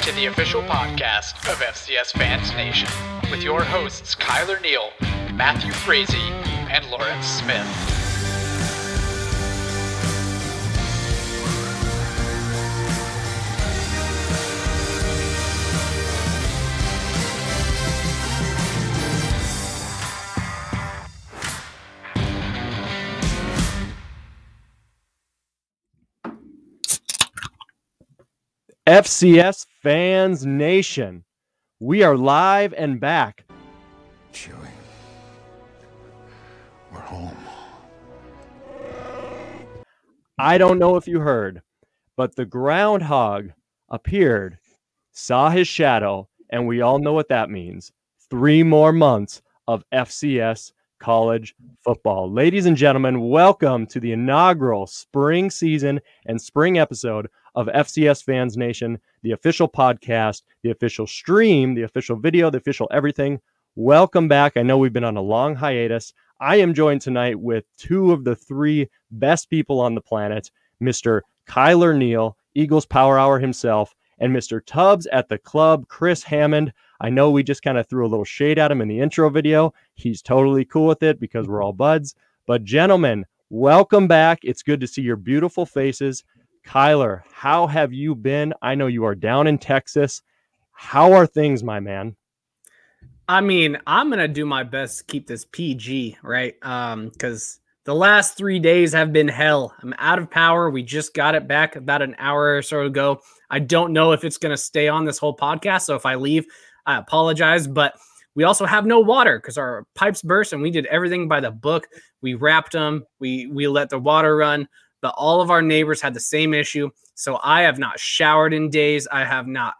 to the official podcast of FCS Fans Nation with your hosts Kyler Neal, Matthew Frazee, and Lawrence Smith. FCS Fans Nation. We are live and back. Chewie, we're home. I don't know if you heard, but the groundhog appeared, saw his shadow, and we all know what that means. Three more months of FCS college football. Ladies and gentlemen, welcome to the inaugural spring season and spring episode of FCS Fans Nation, the official podcast, the official stream, the official video, the official everything. Welcome back. I know we've been on a long hiatus. I am joined tonight with two of the three best people on the planet Mr. Kyler Neal, Eagles Power Hour himself, and Mr. Tubbs at the club, Chris Hammond. I know we just kind of threw a little shade at him in the intro video. He's totally cool with it because we're all buds. But, gentlemen, welcome back. It's good to see your beautiful faces. Kyler, how have you been? I know you are down in Texas. How are things, my man? I mean, I'm gonna do my best to keep this PG, right? Um, because the last three days have been hell. I'm out of power. We just got it back about an hour or so ago. I don't know if it's gonna stay on this whole podcast. So if I leave, I apologize. But we also have no water because our pipes burst and we did everything by the book. We wrapped them. We we let the water run but all of our neighbors had the same issue. So I have not showered in days. I have not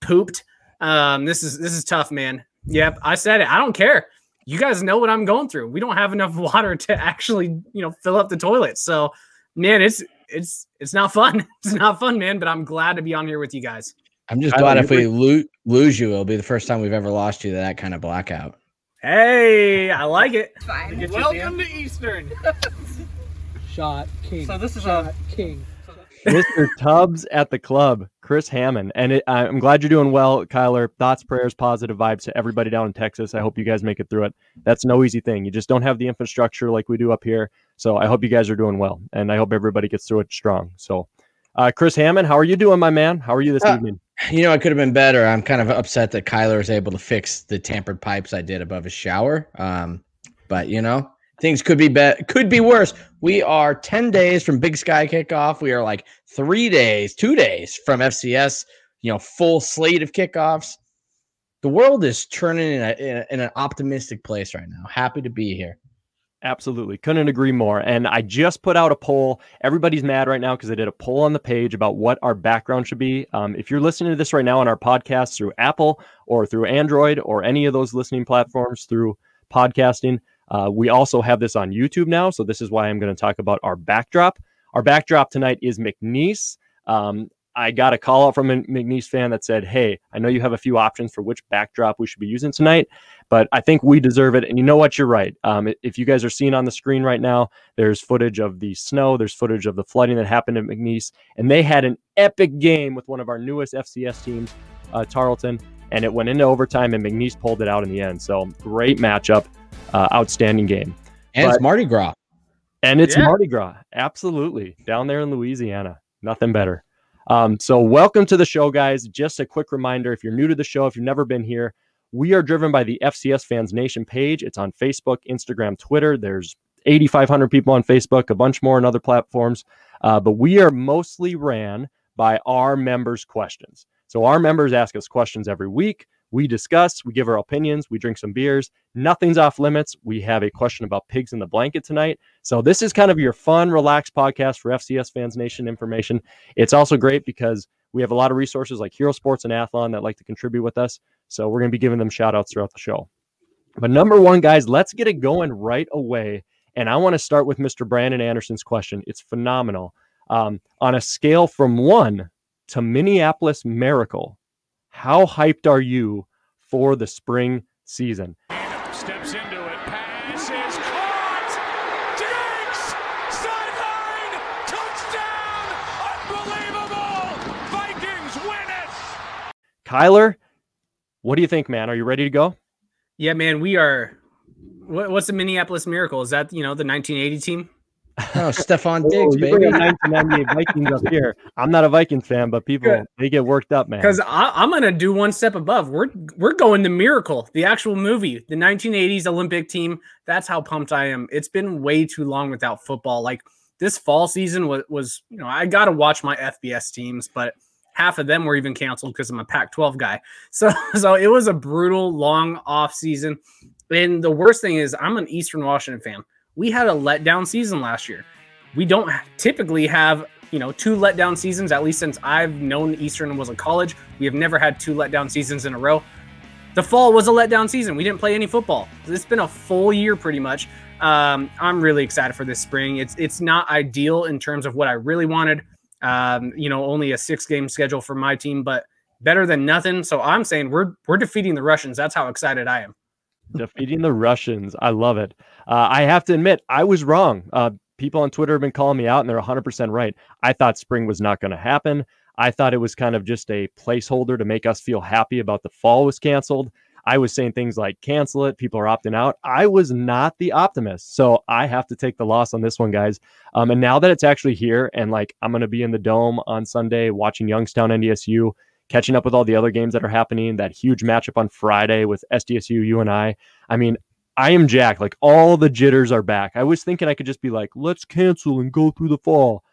pooped. Um, this is this is tough, man. Yep, I said it. I don't care. You guys know what I'm going through. We don't have enough water to actually, you know, fill up the toilet. So, man, it's it's it's not fun. It's not fun, man. But I'm glad to be on here with you guys. I'm just glad if we lo- lose you, it'll be the first time we've ever lost you to that kind of blackout. Hey, I like it. Fine. Welcome to Eastern. Shot king. So this is Shot a- king. Mr. Tubbs at the club, Chris Hammond. And it, I'm glad you're doing well, Kyler. Thoughts, prayers, positive vibes to everybody down in Texas. I hope you guys make it through it. That's no easy thing. You just don't have the infrastructure like we do up here. So I hope you guys are doing well. And I hope everybody gets through it strong. So, uh, Chris Hammond, how are you doing, my man? How are you this Uh, evening? You know, I could have been better. I'm kind of upset that Kyler is able to fix the tampered pipes I did above his shower. Um, but you know, things could be better, could be worse. We are 10 days from Big Sky kickoff. We are like three days, two days from FCS, you know, full slate of kickoffs. The world is turning in, a, in, a, in an optimistic place right now. Happy to be here. Absolutely. Couldn't agree more. And I just put out a poll. Everybody's mad right now because I did a poll on the page about what our background should be. Um, if you're listening to this right now on our podcast through Apple or through Android or any of those listening platforms through podcasting, uh, we also have this on YouTube now. So this is why I'm going to talk about our backdrop. Our backdrop tonight is McNeese. Um, I got a call out from a McNeese fan that said, Hey, I know you have a few options for which backdrop we should be using tonight, but I think we deserve it. And you know what? You're right. Um, if you guys are seeing on the screen right now, there's footage of the snow, there's footage of the flooding that happened at McNeese, and they had an epic game with one of our newest FCS teams, uh, Tarleton, and it went into overtime, and McNeese pulled it out in the end. So great matchup, uh, outstanding game. And But- it's Mardi Gras. And it's Yeah. Mardi Gras. Absolutely. Down there in Louisiana. Nothing better. Um, so, welcome to the show, guys. Just a quick reminder if you're new to the show, if you've never been here, we are driven by the FCS Fans Nation page. It's on Facebook, Instagram, Twitter. There's 8,500 people on Facebook, a bunch more on other platforms. Uh, but we are mostly ran by our members' questions. So, our members ask us questions every week. We discuss, we give our opinions, we drink some beers. Nothing's off limits. We have a question about pigs in the blanket tonight. So this is kind of your fun, relaxed podcast for FCS Fans Nation information. It's also great because we have a lot of resources like Hero Sports and Athlon that like to contribute with us. So we're going to be giving them shout outs throughout the show. But number one, guys, let's get it going right away. And I want to start with Mr. Brandon Anderson's question. It's phenomenal. Um, on a scale from one to Minneapolis Miracle, how hyped are you for the spring season? Steps into it. Pass is caught. Diggs! Sideline! Touchdown! Unbelievable! Vikings win it! Kyler, what do you think, man? Are you ready to go? Yeah, man, we are. What, what's the Minneapolis Miracle? Is that you know the 1980 team? Oh, Stefon Oh, Diggs, you baby. 1998 Vikings up here. I'm not a Vikings fan, but people Good. they get worked up, man. Because I'm gonna do one step above. We're we're going the Miracle, the actual movie, the 1980s Olympic team. That's how pumped I am. It's been way too long without football. Like this fall season was was you know I got to watch my FBS teams, but half of them were even canceled because I'm a Pac-12 guy. So so it was a brutal long off season. And the worst thing is I'm an Eastern Washington fan. We had a letdown season last year. We don't typically have you know two letdown seasons at least since I've known Eastern was in college. We have never had two letdown seasons in a row. The fall was a letdown season. We didn't play any football. It's been a full year pretty much. Um, I'm really excited for this spring. It's it's not ideal in terms of what I really wanted. Um, you know, only a six game schedule for my team, but better than nothing. So I'm saying we're we're defeating the Russians. That's how excited I am. Defeating the Russians. I love it. Uh, I have to admit, I was wrong. Uh, people on Twitter have been calling me out, and they're 100% right. I thought spring was not going to happen. I thought it was kind of just a placeholder to make us feel happy about the fall was canceled. I was saying things like cancel it, people are opting out. I was not the optimist. So I have to take the loss on this one, guys. Um, and now that it's actually here, and like I'm going to be in the dome on Sunday watching Youngstown NDSU, catching up with all the other games that are happening, that huge matchup on Friday with SDSU, UNI. I mean, I am Jack. Like all the jitters are back. I was thinking I could just be like, let's cancel and go through the fall,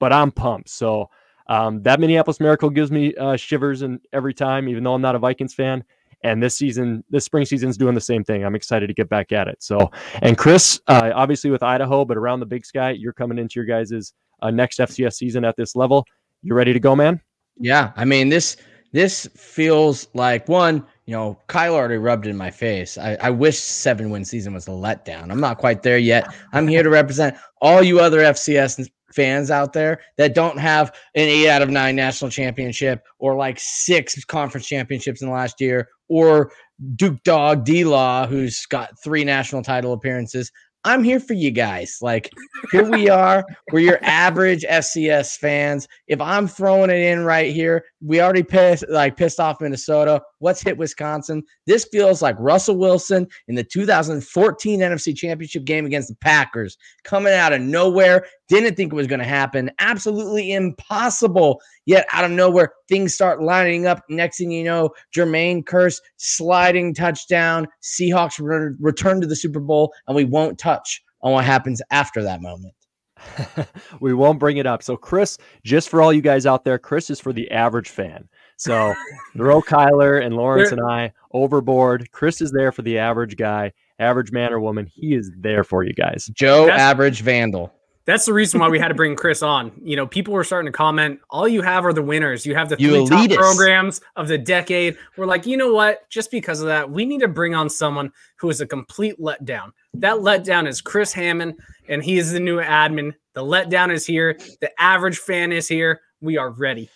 but I'm pumped. So um, that Minneapolis Miracle gives me uh, shivers and every time, even though I'm not a Vikings fan. And this season, this spring season's doing the same thing. I'm excited to get back at it. So, and Chris, uh, obviously with Idaho, but around the Big Sky, you're coming into your guys' uh, next FCS season at this level. You ready to go, man? Yeah, I mean this this feels like one. You know, Kyle already rubbed in my face. I, I wish seven win season was a letdown. I'm not quite there yet. I'm here to represent all you other FCS fans out there that don't have an eight out of nine national championship or like six conference championships in the last year or Duke Dog D Law, who's got three national title appearances. I'm here for you guys. Like, here we are. We're your average FCS fans. If I'm throwing it in right here, we already pissed like pissed off Minnesota. What's hit Wisconsin? This feels like Russell Wilson in the 2014 NFC Championship game against the Packers, coming out of nowhere. Didn't think it was going to happen. Absolutely impossible. Yet out of nowhere, things start lining up. Next thing you know, Jermaine Kearse sliding touchdown. Seahawks re- return to the Super Bowl, and we won't touch on what happens after that moment. we won't bring it up. So, Chris, just for all you guys out there, Chris is for the average fan. So, throw Kyler and Lawrence and I overboard. Chris is there for the average guy, average man or woman. He is there for you guys. Joe, That's- average vandal. That's the reason why we had to bring Chris on. You know, people were starting to comment. All you have are the winners. You have the You three top programs of the decade. We're like, you know what? Just because of that, we need to bring on someone who is a complete letdown. That letdown is Chris Hammond, and he is the new admin. The letdown is here. The average fan is here. We are ready.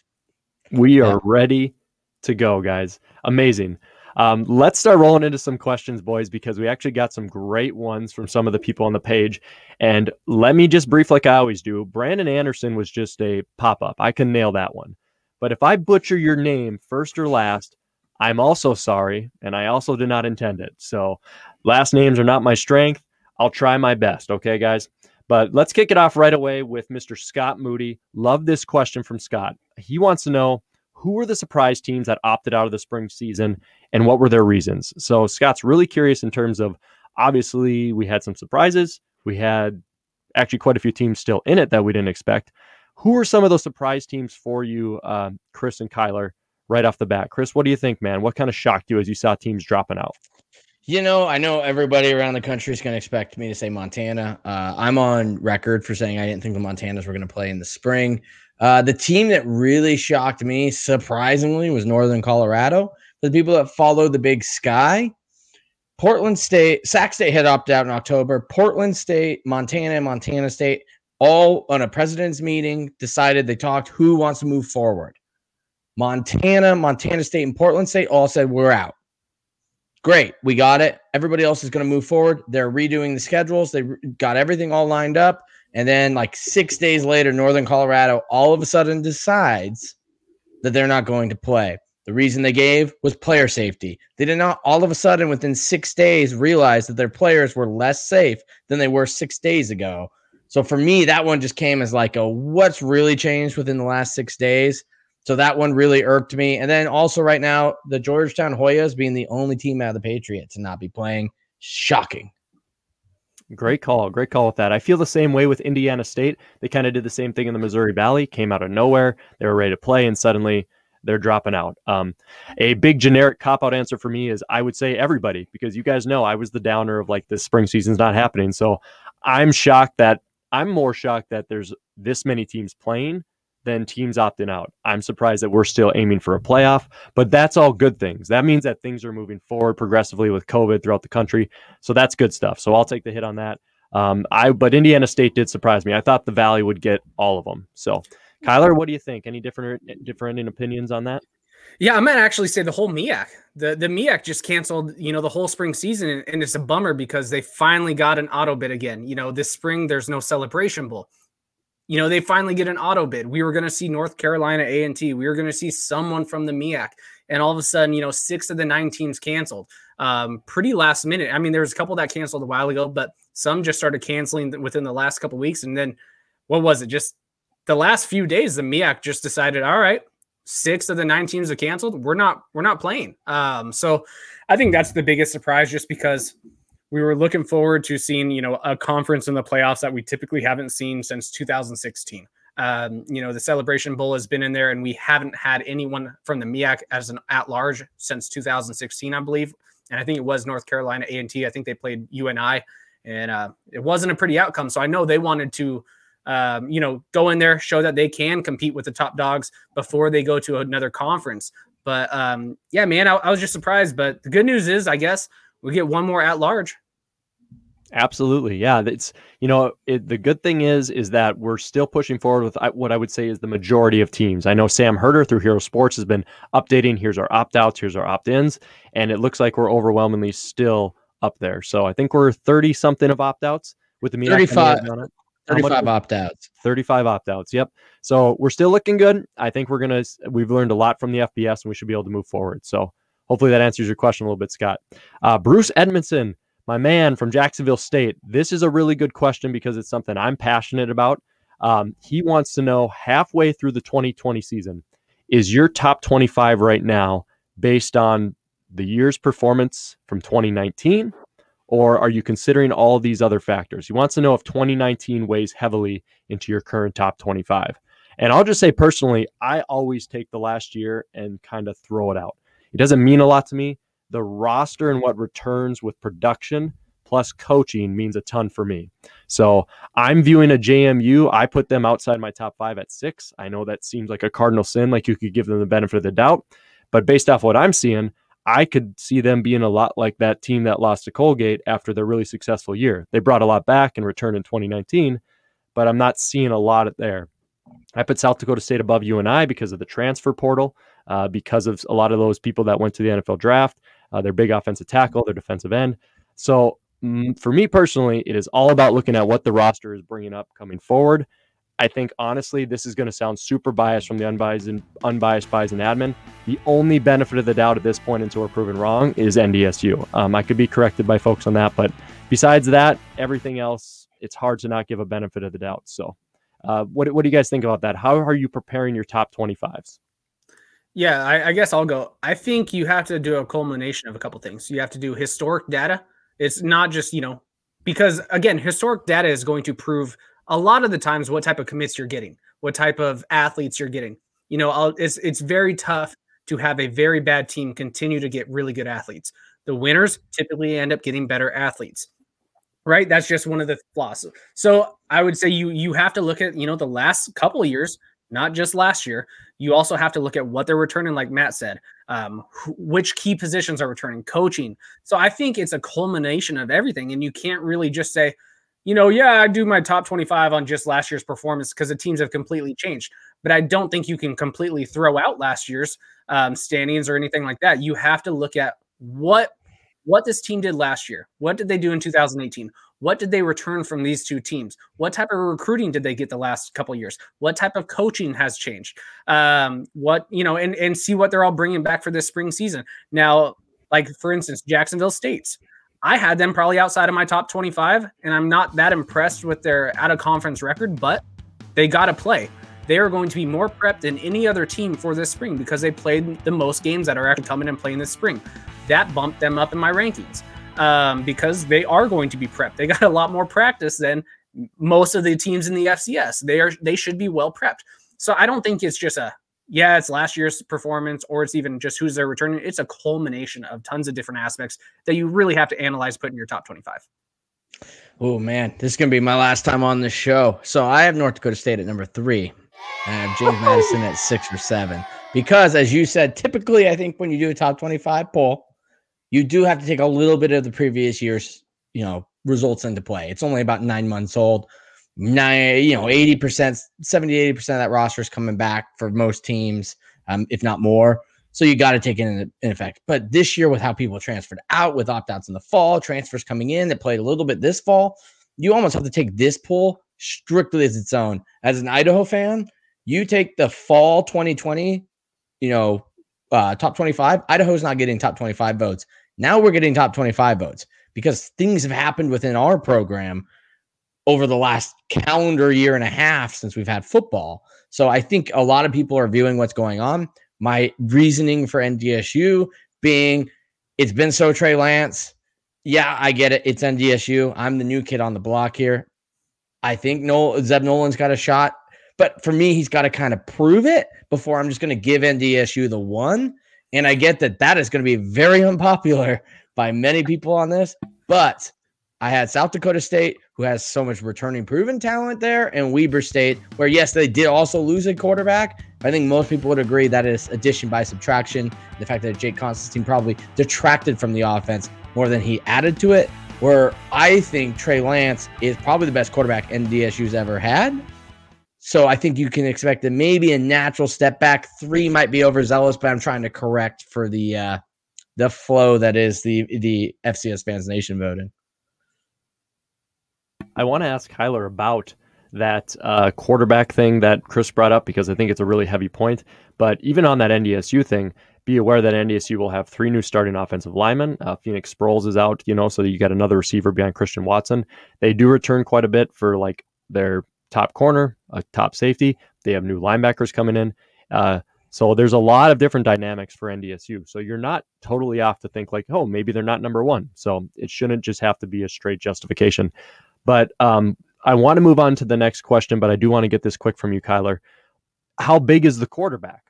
We are Yeah. ready to go, guys. Amazing. Um, let's start rolling into some questions, boys, because we actually got some great ones from some of the people on the page. And let me just brief, like I always do. Brandon Anderson was just a pop up. I can nail that one. But if I butcher your name first or last, I'm also sorry, and I also did not intend it. So, last names are not my strength. I'll try my best. Okay, guys. But let's kick it off right away with Mr. Scott Moody. Love this question from Scott. He wants to know who were the surprise teams that opted out of the spring season and what were their reasons? So Scott's really curious in terms of obviously we had some surprises. We had actually quite a few teams still in it that we didn't expect. Who were some of those surprise teams for you, uh, Chris and Kyler, right off the bat? Chris, what do you think, man? What kind of shocked you as you saw teams dropping out? You know, I know everybody around the country is going to expect me to say Montana. Uh, I'm on record for saying I didn't think the Montanas were going to play in the spring. Uh, the team that really shocked me, surprisingly, was Northern Colorado. For the people that follow the Big Sky, Portland State, Sac State had opted out in October. Portland State, Montana, and Montana State, all on a president's meeting, decided they talked who wants to move forward. Montana, Montana State, and Portland State all said we're out. Great, we got it. Everybody else is going to move forward. They're redoing the schedules. They got everything all lined up. And then, like six days later, Northern Colorado all of a sudden decides that they're not going to play. The reason they gave was player safety. They did not all of a sudden within six days realize that their players were less safe than they were six days ago. So for me, that one just came as like a what's really changed within the last six days. So that one really irked me. And then also right now, the Georgetown Hoyas being the only team out of the Patriots to not be playing. Shocking. Great call. Great call with that. I feel the same way with Indiana State. They kind of did the same thing in the Missouri Valley, came out of nowhere. They were ready to play, and suddenly they're dropping out. Um, a big generic cop out answer for me is I would say everybody, because you guys know I was the downer of like this spring season's not happening. So I'm shocked that I'm more shocked that there's this many teams playing than teams opting out. I'm surprised that we're still aiming for a playoff, but that's all good things. That means that things are moving forward progressively with COVID throughout the country. So that's good stuff. So I'll take the hit on that. Um, I but Indiana State did surprise me. I thought the Valley would get all of them. So Kyler, what do you think? Any different different opinions on that? Yeah, I might actually say the whole MEAC. The the MEAC just canceled, you know, the whole spring season, and it's a bummer because they finally got an auto bid again. You know, this spring there's no celebration bowl you know, they finally get an auto bid. We were going to see North Carolina A&T. We were going to see someone from the MEAC And all of a sudden, you know, six of the nine teams canceled. Um, pretty last minute. I mean, there was a couple that canceled a while ago, but some just started canceling within the last couple weeks. And then what was it? Just the last few days, the MEAC just decided, all right, six of the nine teams are canceled. We're not, we're not playing. Um, so I think that's the biggest surprise just because – we were looking forward to seeing, you know, a conference in the playoffs that we typically haven't seen since 2016. Um, you know, the Celebration Bowl has been in there, and we haven't had anyone from the MEAC as an at large since 2016, I believe. And I think it was North Carolina a&t i think they played UNI, and uh, it wasn't a pretty outcome. So I know they wanted to, um, you know, go in there, show that they can compete with the top dogs before they go to another conference. But um, yeah, man, I, I was just surprised. But the good news is, I guess we get one more at large. Absolutely. Yeah. It's, you know, it, the good thing is, is that we're still pushing forward with what I would say is the majority of teams. I know Sam Herder through Hero Sports has been updating. Here's our opt outs, here's our opt ins. And it looks like we're overwhelmingly still up there. So I think we're 30 something of opt outs with the 35, 35 opt outs. 35 opt outs. Yep. So we're still looking good. I think we're going to, we've learned a lot from the FBS and we should be able to move forward. So hopefully that answers your question a little bit, Scott. Uh, Bruce Edmondson my man from Jacksonville State, this is a really good question because it's something I'm passionate about. Um, he wants to know halfway through the 2020 season, is your top 25 right now based on the year's performance from 2019? Or are you considering all these other factors? He wants to know if 2019 weighs heavily into your current top 25. And I'll just say personally, I always take the last year and kind of throw it out. It doesn't mean a lot to me the roster and what returns with production plus coaching means a ton for me. So I'm viewing a JMU. I put them outside my top five at six. I know that seems like a cardinal sin, like you could give them the benefit of the doubt. But based off what I'm seeing, I could see them being a lot like that team that lost to Colgate after their really successful year. They brought a lot back and returned in 2019, but I'm not seeing a lot there. I put South Dakota State above UNI because of the transfer portal, uh, because of a lot of those people that went to the NFL draft uh, their big offensive tackle, their defensive end. So mm, for me personally, it is all about looking at what the roster is bringing up coming forward. I think honestly, this is going to sound super biased from the unbiased and unbiased bias and admin. The only benefit of the doubt at this point until we're proven wrong is NDSU. Um, I could be corrected by folks on that, but besides that, everything else, it's hard to not give a benefit of the doubt. So, uh, what what do you guys think about that? How are you preparing your top twenty fives? Yeah, I, I, guess I'll go. I think you have to do a culmination of a couple things. You have to do historic data. It's not just, you know, because again, historic data is going to prove a lot of the times what type of commits you're getting, what type of athletes you're getting. You know, I'll, it's it's very tough to have a very bad team continue to get really good athletes. The winners typically end up getting better athletes. Right? That's just one of the flaws. So, I would say you you have to look at, you know, the last couple years not just last year. You also have to look at what they're returning, like Matt said, um, which key positions are returning, coaching. So I think it's a culmination of everything. And you can't really just say, you know, yeah, I do my top 25 on just last year's performance because the teams have completely changed. But I don't think you can completely throw out last year's um, standings or anything like that. You have to look at what what this team did last year. What did they do in 2018? What did they return from these two teams? What type of recruiting did they get the last couple years? What type of coaching has changed? Um, what you know, and and see what they're all bringing back for this spring season. Now, like for instance, Jacksonville State's. I had them probably outside of my top 25, and I'm not that impressed with their out of conference record, but they got to play. They are going to be more prepped than any other team for this spring because they played the most games that are actually coming and playing this spring. That bumped them up in my rankings um, because they are going to be prepped. They got a lot more practice than most of the teams in the FCS. They are they should be well prepped. So I don't think it's just a yeah, it's last year's performance, or it's even just who's there returning. It's a culmination of tons of different aspects that you really have to analyze, put in your top 25. Oh man, this is gonna be my last time on the show. So I have North Dakota State at number three. And I have James Madison at six or seven. Because as you said, typically I think when you do a top 25 poll, you do have to take a little bit of the previous year's, you know, results into play. It's only about nine months old. Nine, you know, 80%, 70, 80% of that roster is coming back for most teams, um, if not more. So you got to take it in, in effect. But this year, with how people transferred out, with opt outs in the fall, transfers coming in that played a little bit this fall, you almost have to take this pool strictly as its own. As an Idaho fan, you take the fall 2020, you know, uh, top 25. Idaho's not getting top 25 votes. Now we're getting top 25 votes because things have happened within our program over the last calendar year and a half since we've had football. So I think a lot of people are viewing what's going on. My reasoning for NDSU being it's been so Trey Lance. Yeah, I get it. It's NDSU. I'm the new kid on the block here. I think Noel, Zeb Noland's got a shot, but for me, he's got to kind of prove it before I'm just going to give NDSU the one. And I get that that is going to be very unpopular by many people on this, but I had South Dakota State, who has so much returning proven talent there, and Weber State, where yes, they did also lose a quarterback. I think most people would agree that is addition by subtraction. The fact that Jake Constantine probably detracted from the offense more than he added to it. Where I think Trey Lance is probably the best quarterback NDSU's ever had. So I think you can expect that maybe a natural step back. Three might be overzealous, but I'm trying to correct for the uh, the flow that is the the FCS fans nation voting. I want to ask Kyler about that uh, quarterback thing that Chris brought up because I think it's a really heavy point. But even on that NDSU thing, be aware that NDSU will have three new starting offensive linemen. Uh, Phoenix Sproles is out, you know, so you got another receiver behind Christian Watson. They do return quite a bit for like their top corner, a top safety. They have new linebackers coming in. Uh, so there's a lot of different dynamics for NDSU. So you're not totally off to think like, oh, maybe they're not number one. So it shouldn't just have to be a straight justification. But um, I want to move on to the next question, but I do want to get this quick from you, Kyler. How big is the quarterback?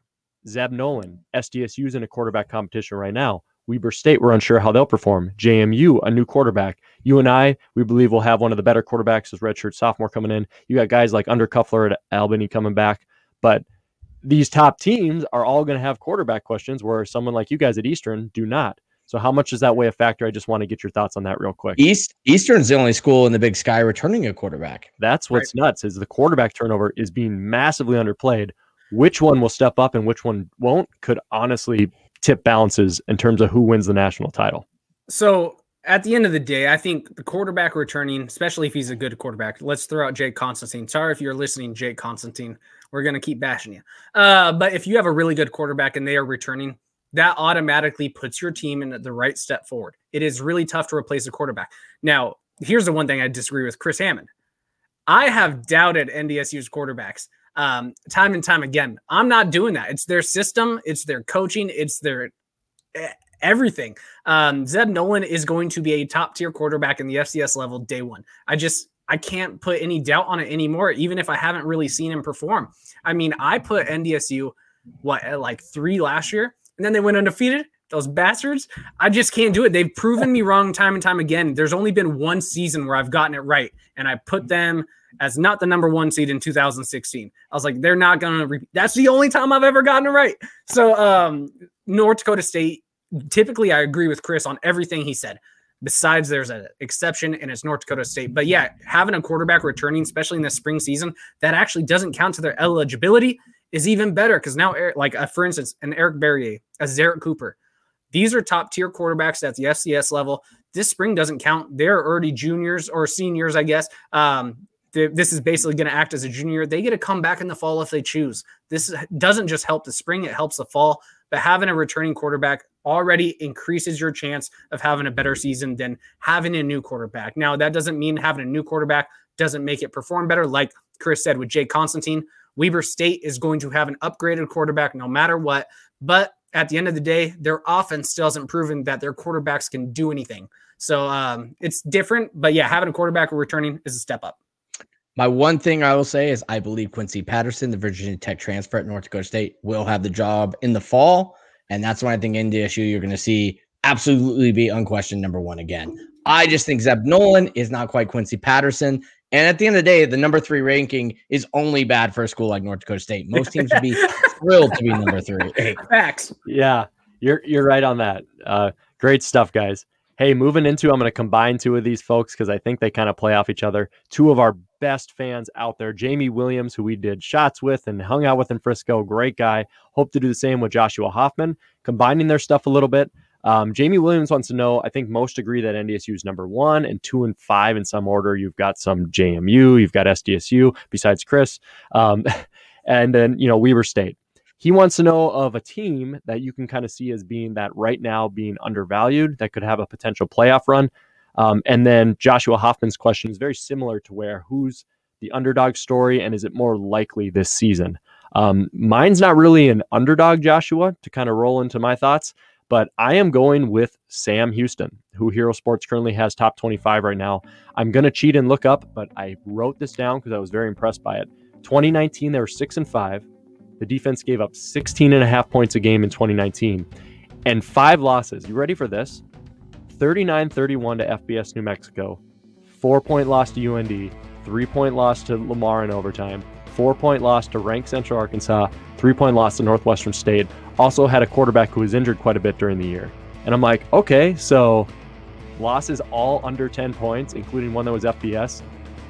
Zeb Noland, SDSU's in a quarterback competition right now. Weber State, we're unsure how they'll perform. JMU, a new quarterback. UNI, we believe will have one of the better quarterbacks as redshirt sophomore coming in. You got guys like Undercuffler at Albany coming back. But these top teams are all going to have quarterback questions where someone like you guys at Eastern do not. So how much does that weigh a factor? I just want to get your thoughts on that real quick. East Eastern's the only school in the Big Sky returning a quarterback. That's what's right. nuts is the quarterback turnover is being massively underplayed. Which one will step up and which one won't could honestly tip balances in terms of who wins the national title. So at the end of the day, I think the quarterback returning, especially if he's a good quarterback, let's throw out Jake Constantine. Sorry if you're listening, Jake Constantine. We're going to keep bashing you. Uh, but if you have a really good quarterback and they are returning, that automatically puts your team in the right step forward. It is really tough to replace a quarterback. Now, here's the one thing I disagree with Chris Hammond. I have doubted NDSU's quarterbacks um, time and time again. I'm not doing that. It's their system, it's their coaching, it's their everything. Um, Zeb Noland is going to be a top tier quarterback in the FCS level day one. I just I can't put any doubt on it anymore, even if I haven't really seen him perform. I mean, I put NDSU what at like three last year and then they went undefeated. Those bastards. I just can't do it. They've proven me wrong time and time again. There's only been one season where I've gotten it right, and I put them as not the number one seed in 2016. I was like, they're not gonna. Re-. That's the only time I've ever gotten it right. So, um, North Dakota State. Typically, I agree with Chris on everything he said. Besides, there's an exception, and it's North Dakota State. But yeah, having a quarterback returning, especially in the spring season, that actually doesn't count to their eligibility is even better because now, like uh, for instance, an Eric Barriere, a Zerrick Cooper, These are top tier quarterbacks at the FCS level. This spring doesn't count. They're already juniors or seniors, I guess. Um, this is basically going to act as a junior. They get to come back in the fall if they choose. This doesn't just help the spring, it helps the fall. But having a returning quarterback already increases your chance of having a better season than having a new quarterback. Now, that doesn't mean having a new quarterback doesn't make it perform better. Like Chris said with Jay Constantine, Weber State is going to have an upgraded quarterback no matter what. But at the end of the day, their offense still hasn't proven that their quarterbacks can do anything. So um, it's different. But yeah, having a quarterback returning is a step up. My one thing I will say is I believe Quincy Patterson, the Virginia Tech transfer at North Dakota State, will have the job in the fall. And that's when I think NDSU you're going to see absolutely be unquestioned number one again. I just think Zeb Noland is not quite Quincy Patterson. And at the end of the day, the number three ranking is only bad for a school like North Dakota State. Most teams would be thrilled to be number three. Facts. Yeah, you're you're right on that. Uh, great stuff, guys. Hey, moving into, I'm going to combine two of these folks because I think they kind of play off each other. Two of our best fans out there, Jamie Williams, who we did shots with and hung out with in Frisco, great guy. Hope to do the same with Joshua Hoffman, combining their stuff a little bit. Um, Jamie Williams wants to know. I think most agree that NDSU is number one and two and five in some order. You've got some JMU, you've got SDSU, besides Chris, um, and then you know Weber State. He wants to know of a team that you can kind of see as being that right now being undervalued that could have a potential playoff run. Um, and then Joshua Hoffman's question is very similar to where who's the underdog story and is it more likely this season? Um, mine's not really an underdog, Joshua, to kind of roll into my thoughts, but I am going with Sam Houston, who Hero Sports currently has top 25 right now. I'm going to cheat and look up, but I wrote this down because I was very impressed by it. 2019, they were six and five. The defense gave up 16 and a half points a game in 2019 and five losses. You ready for this? 39 31 to FBS New Mexico, four point loss to UND, three point loss to Lamar in overtime, four point loss to ranked Central Arkansas, three point loss to Northwestern State. Also had a quarterback who was injured quite a bit during the year. And I'm like, okay, so losses all under 10 points, including one that was FBS,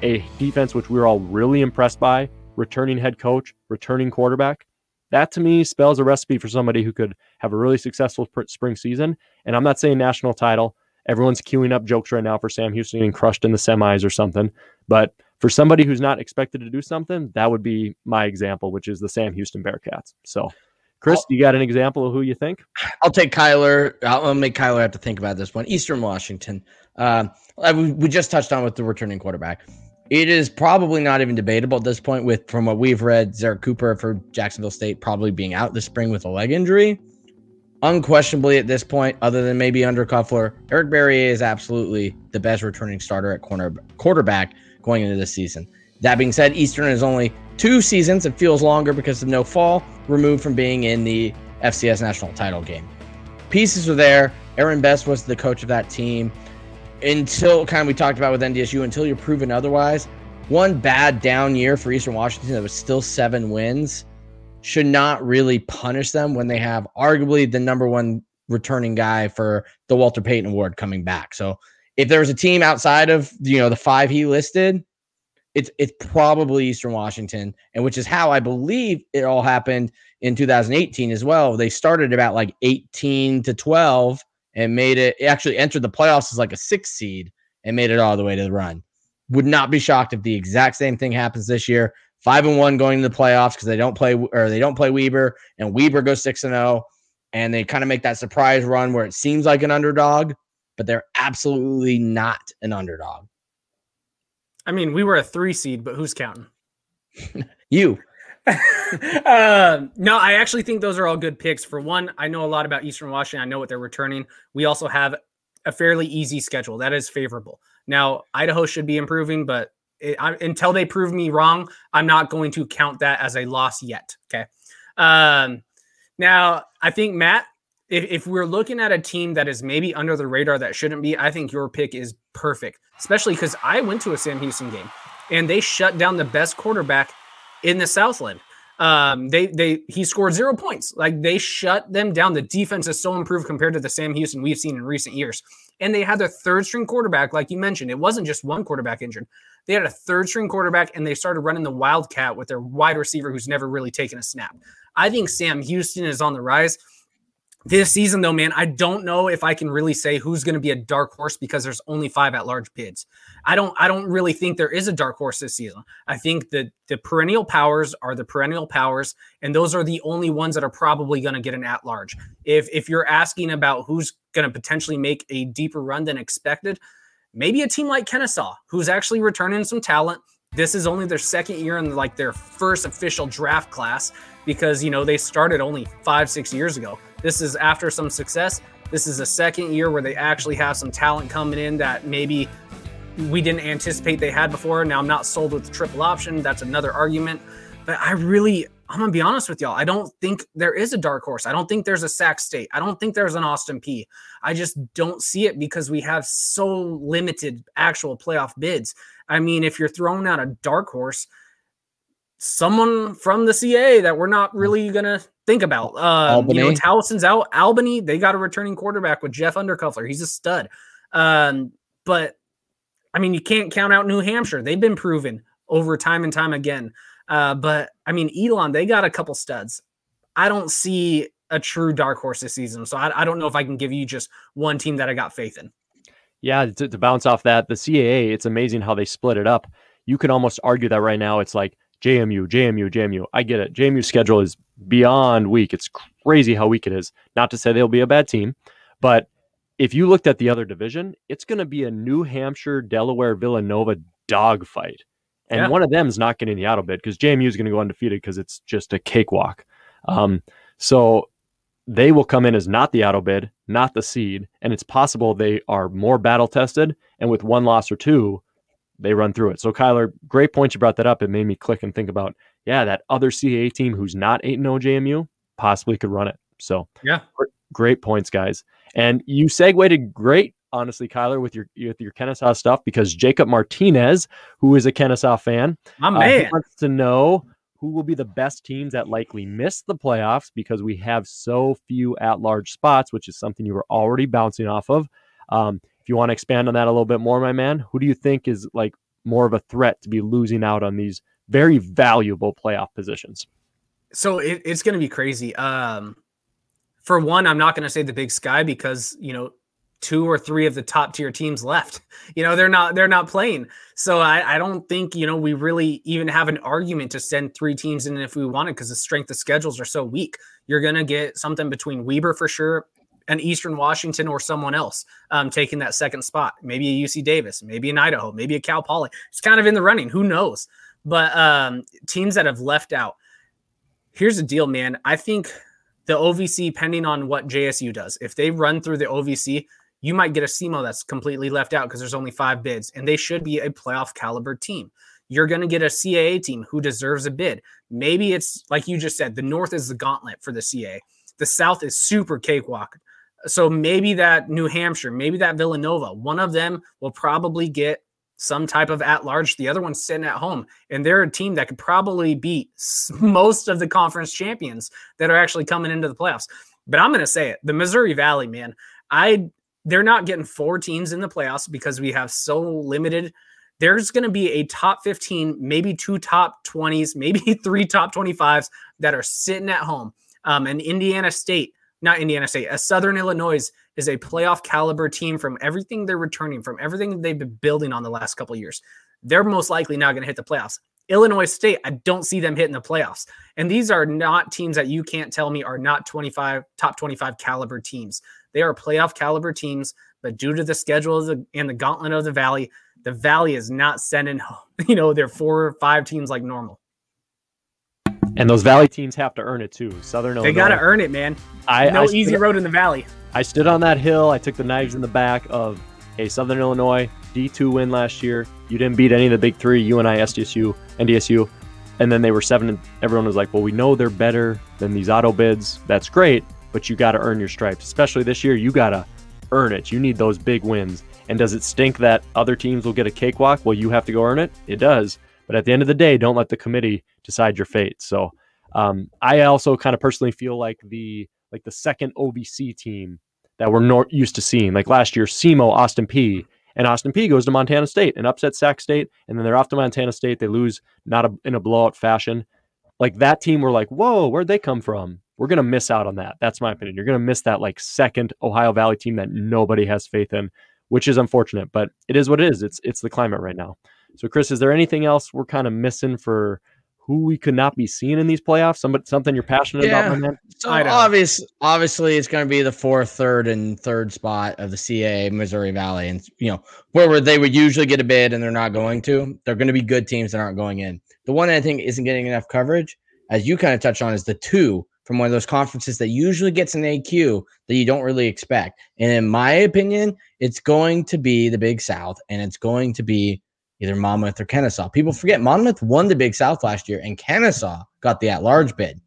a defense which we were all really impressed by, returning head coach, returning quarterback. That to me spells a recipe for somebody who could have a really successful spring season. And I'm not saying national title. Everyone's queuing up jokes right now for Sam Houston getting crushed in the semis or something. But for somebody who's not expected to do something, that would be my example, which is the Sam Houston Bearkats. So, Chris, you got an example of who you think? I'll take Kyler. I'll make Kyler have to think about this one. Eastern Washington. Um, we just touched on with the returning quarterback. It is probably not even debatable at this point, with from what we've read, Zerrick Cooper for Jacksonville State probably being out this spring with a leg injury. Unquestionably, at this point, other than maybe Undercuffler, Eric Barriere is absolutely the best returning starter at corner quarterback going into this season. That being said, Eastern is only two seasons. It feels longer because of no fall removed from being in the FCS national title game. Pieces are there. Aaron Best was the coach of that team until kind of we talked about with NDSU, until you're proven otherwise, one bad down year for Eastern Washington that was still seven wins should not really punish them when they have arguably the number one returning guy for the Walter Payton Award coming back. So if there was a team outside of you know the five he listed, it's it's probably Eastern Washington, and which is how I believe it all happened in 2018 as well. They started about like 18 to 12 and made it, it actually entered the playoffs as like a six seed and made it all the way to the run. Would not be shocked if the exact same thing happens this year. Five and one going to the playoffs because they don't play or they don't play Weber and Weber goes six and zero, and they kind of make that surprise run where it seems like an underdog, but they're absolutely not an underdog. I mean, we were a three seed, but who's counting? you. uh, no, I actually think those are all good picks. For one, I know a lot about Eastern Washington. I know what they're returning. We also have a fairly easy schedule that is favorable. Now, Idaho should be improving, but it, I, until they prove me wrong, I'm not going to count that as a loss yet. Okay. Um, now, I think Matt, if, if we're looking at a team that is maybe under the radar that shouldn't be, I think your pick is perfect, especially because I went to a Sam Houston game and they shut down the best quarterback in the Southland. Um, they they he scored zero points. Like they shut them down. The defense is so improved compared to the Sam Houston we've seen in recent years. And they had their third string quarterback, like you mentioned. It wasn't just one quarterback injured. They had a third string quarterback, and they started running the wildcat with their wide receiver who's never really taken a snap. I think Sam Houston is on the rise. This season, though, man, I don't know if I can really say who's going to be a dark horse because there's only five at large bids. I don't I don't really think there is a dark horse this season. I think that the perennial powers are the perennial powers, and those are the only ones that are probably going to get an at large. If if you're asking about who's going to potentially make a deeper run than expected, maybe a team like Kennesaw, who's actually returning some talent. This is only their second year in like their first official draft class because you know they started only five six years ago. This is after some success. This is a second year where they actually have some talent coming in that maybe we didn't anticipate they had before. Now I'm not sold with the triple option. That's another argument. But I really, I'm gonna be honest with y'all. I don't think there is a dark horse. I don't think there's a Sac State. I don't think there's an Austin Peay. I just don't see it because we have so limited actual playoff bids. I mean, if you're throwing out a dark horse, someone from the CA that we're not really gonna think about. Uh, you know, Towson's out. Albany, they got a returning quarterback with Jeff Undercuffler. He's a stud. Um, but I mean, you can't count out New Hampshire. They've been proven over time and time again. Uh, but I mean, Elon, they got a couple studs. I don't see a true dark horse this season. So I, I don't know if I can give you just one team that I got faith in. Yeah, to, to bounce off that, the CAA, it's amazing how they split it up. You could almost argue that right now it's like JMU, JMU, JMU. I get it. JMU's schedule is beyond weak. It's crazy how weak it is. Not to say they'll be a bad team, but if you looked at the other division, it's going to be a New Hampshire, Delaware, Villanova dogfight. And yeah. one of them is not getting the auto bid because JMU is going to go undefeated because it's just a cakewalk. Um, so they will come in as not the auto bid, not the seed, and it's possible they are more battle tested. And with one loss or two, they run through it. So Kyler, great point you brought that up. It made me click and think about, yeah, that other CAA team who's not 8 0 JMU possibly could run it. So yeah, great points, guys. And you segued great, honestly, Kyler, with your with your Kennesaw stuff because Jacob Martinez, who is a Kennesaw fan, my uh, man, wants to know who will be the best teams that likely miss the playoffs because we have so few at-large spots, which is something you were already bouncing off of. Um, if you want to expand on that a little bit more, my man, who do you think is like more of a threat to be losing out on these very valuable playoff positions? So it, it's going to be crazy. Um, for one, I'm not going to say the Big Sky because you know two or three of the top tier teams left. You know they're not they're not playing. So I, I don't think you know we really even have an argument to send three teams in if we wanted because the strength of schedules are so weak. You're going to get something between Weber for sure, an Eastern Washington or someone else um, taking that second spot. Maybe a UC Davis, maybe an Idaho, maybe a Cal Poly. It's kind of in the running. Who knows? But um, teams that have left out. Here's the deal, man. I think the OVC, pending on what JSU does, if they run through the OVC, you might get a SEMO that's completely left out because there's only five bids, and they should be a playoff caliber team. You're going to get a CAA team who deserves a bid. Maybe it's like you just said, the North is the gauntlet for the CAA. The South is super cakewalk. So maybe that New Hampshire, maybe that Villanova, one of them will probably get some type of at large. The other one's sitting at home, and they're a team that could probably beat most of the conference champions that are actually coming into the playoffs. But I'm going to say it: the Missouri Valley, man, I they're not getting four teams in the playoffs because we have so limited. There's going to be a top 15, maybe two top 20s, maybe three top 25s that are sitting at home. Um, and Indiana State not Indiana State, a Southern Illinois is a playoff caliber team from everything they're returning, from everything they've been building on the last couple years. They're most likely not going to hit the playoffs. Illinois State, I don't see them hitting the playoffs. And these are not teams that you can't tell me are not 25 top 25 caliber teams. They are playoff caliber teams, but due to the schedule the, and the gauntlet of the Valley, the Valley is not sending, home, you know, their four or five teams like normal. And those Valley teams have to earn it too. Southern Illinois. They got to earn it, man. I, no I easy stood, road in the Valley. I stood on that hill. I took the knives in the back of a Southern Illinois D2 win last year. You didn't beat any of the big three, UNI, SDSU, NDSU. And then they were seven. And everyone was like, well, we know they're better than these auto bids. That's great, but you got to earn your stripes. Especially this year, you got to earn it. You need those big wins. And does it stink that other teams will get a cakewalk? Well, you have to go earn it. It does. But at the end of the day, don't let the committee decide your fate. So um, I also kind of personally feel like the like the second OVC team that we're not used to seeing. Like last year, SEMO, Austin Peay, and Austin Peay goes to Montana State and upsets Sac State, and then they're off to Montana State. They lose not a, in a blowout fashion. Like that team, we're like, whoa, where'd they come from? we're to miss out on that. That's my opinion. You're to miss that like second Ohio Valley team that nobody has faith in, which is unfortunate, but it is what it is. It's it's the climate right now. So Chris, is there anything else we're kind of missing for who we could not be seeing in these playoffs? Somebody, something you're passionate Yeah. about, my man? So obvious, obviously, it's going to be the fourth, third, and third spot of the CAA Missouri Valley, and you know where, where they would usually get a bid, and they're not going to. They're going to be good teams that aren't going in. The one I think isn't getting enough coverage, as you kind of touched on, is the two from one of those conferences that usually gets an AQ that you don't really expect. And in my opinion, it's going to be the Big South, and it's going to be either Monmouth or Kennesaw. People forget Monmouth won the Big South last year, and Kennesaw got the at-large bid.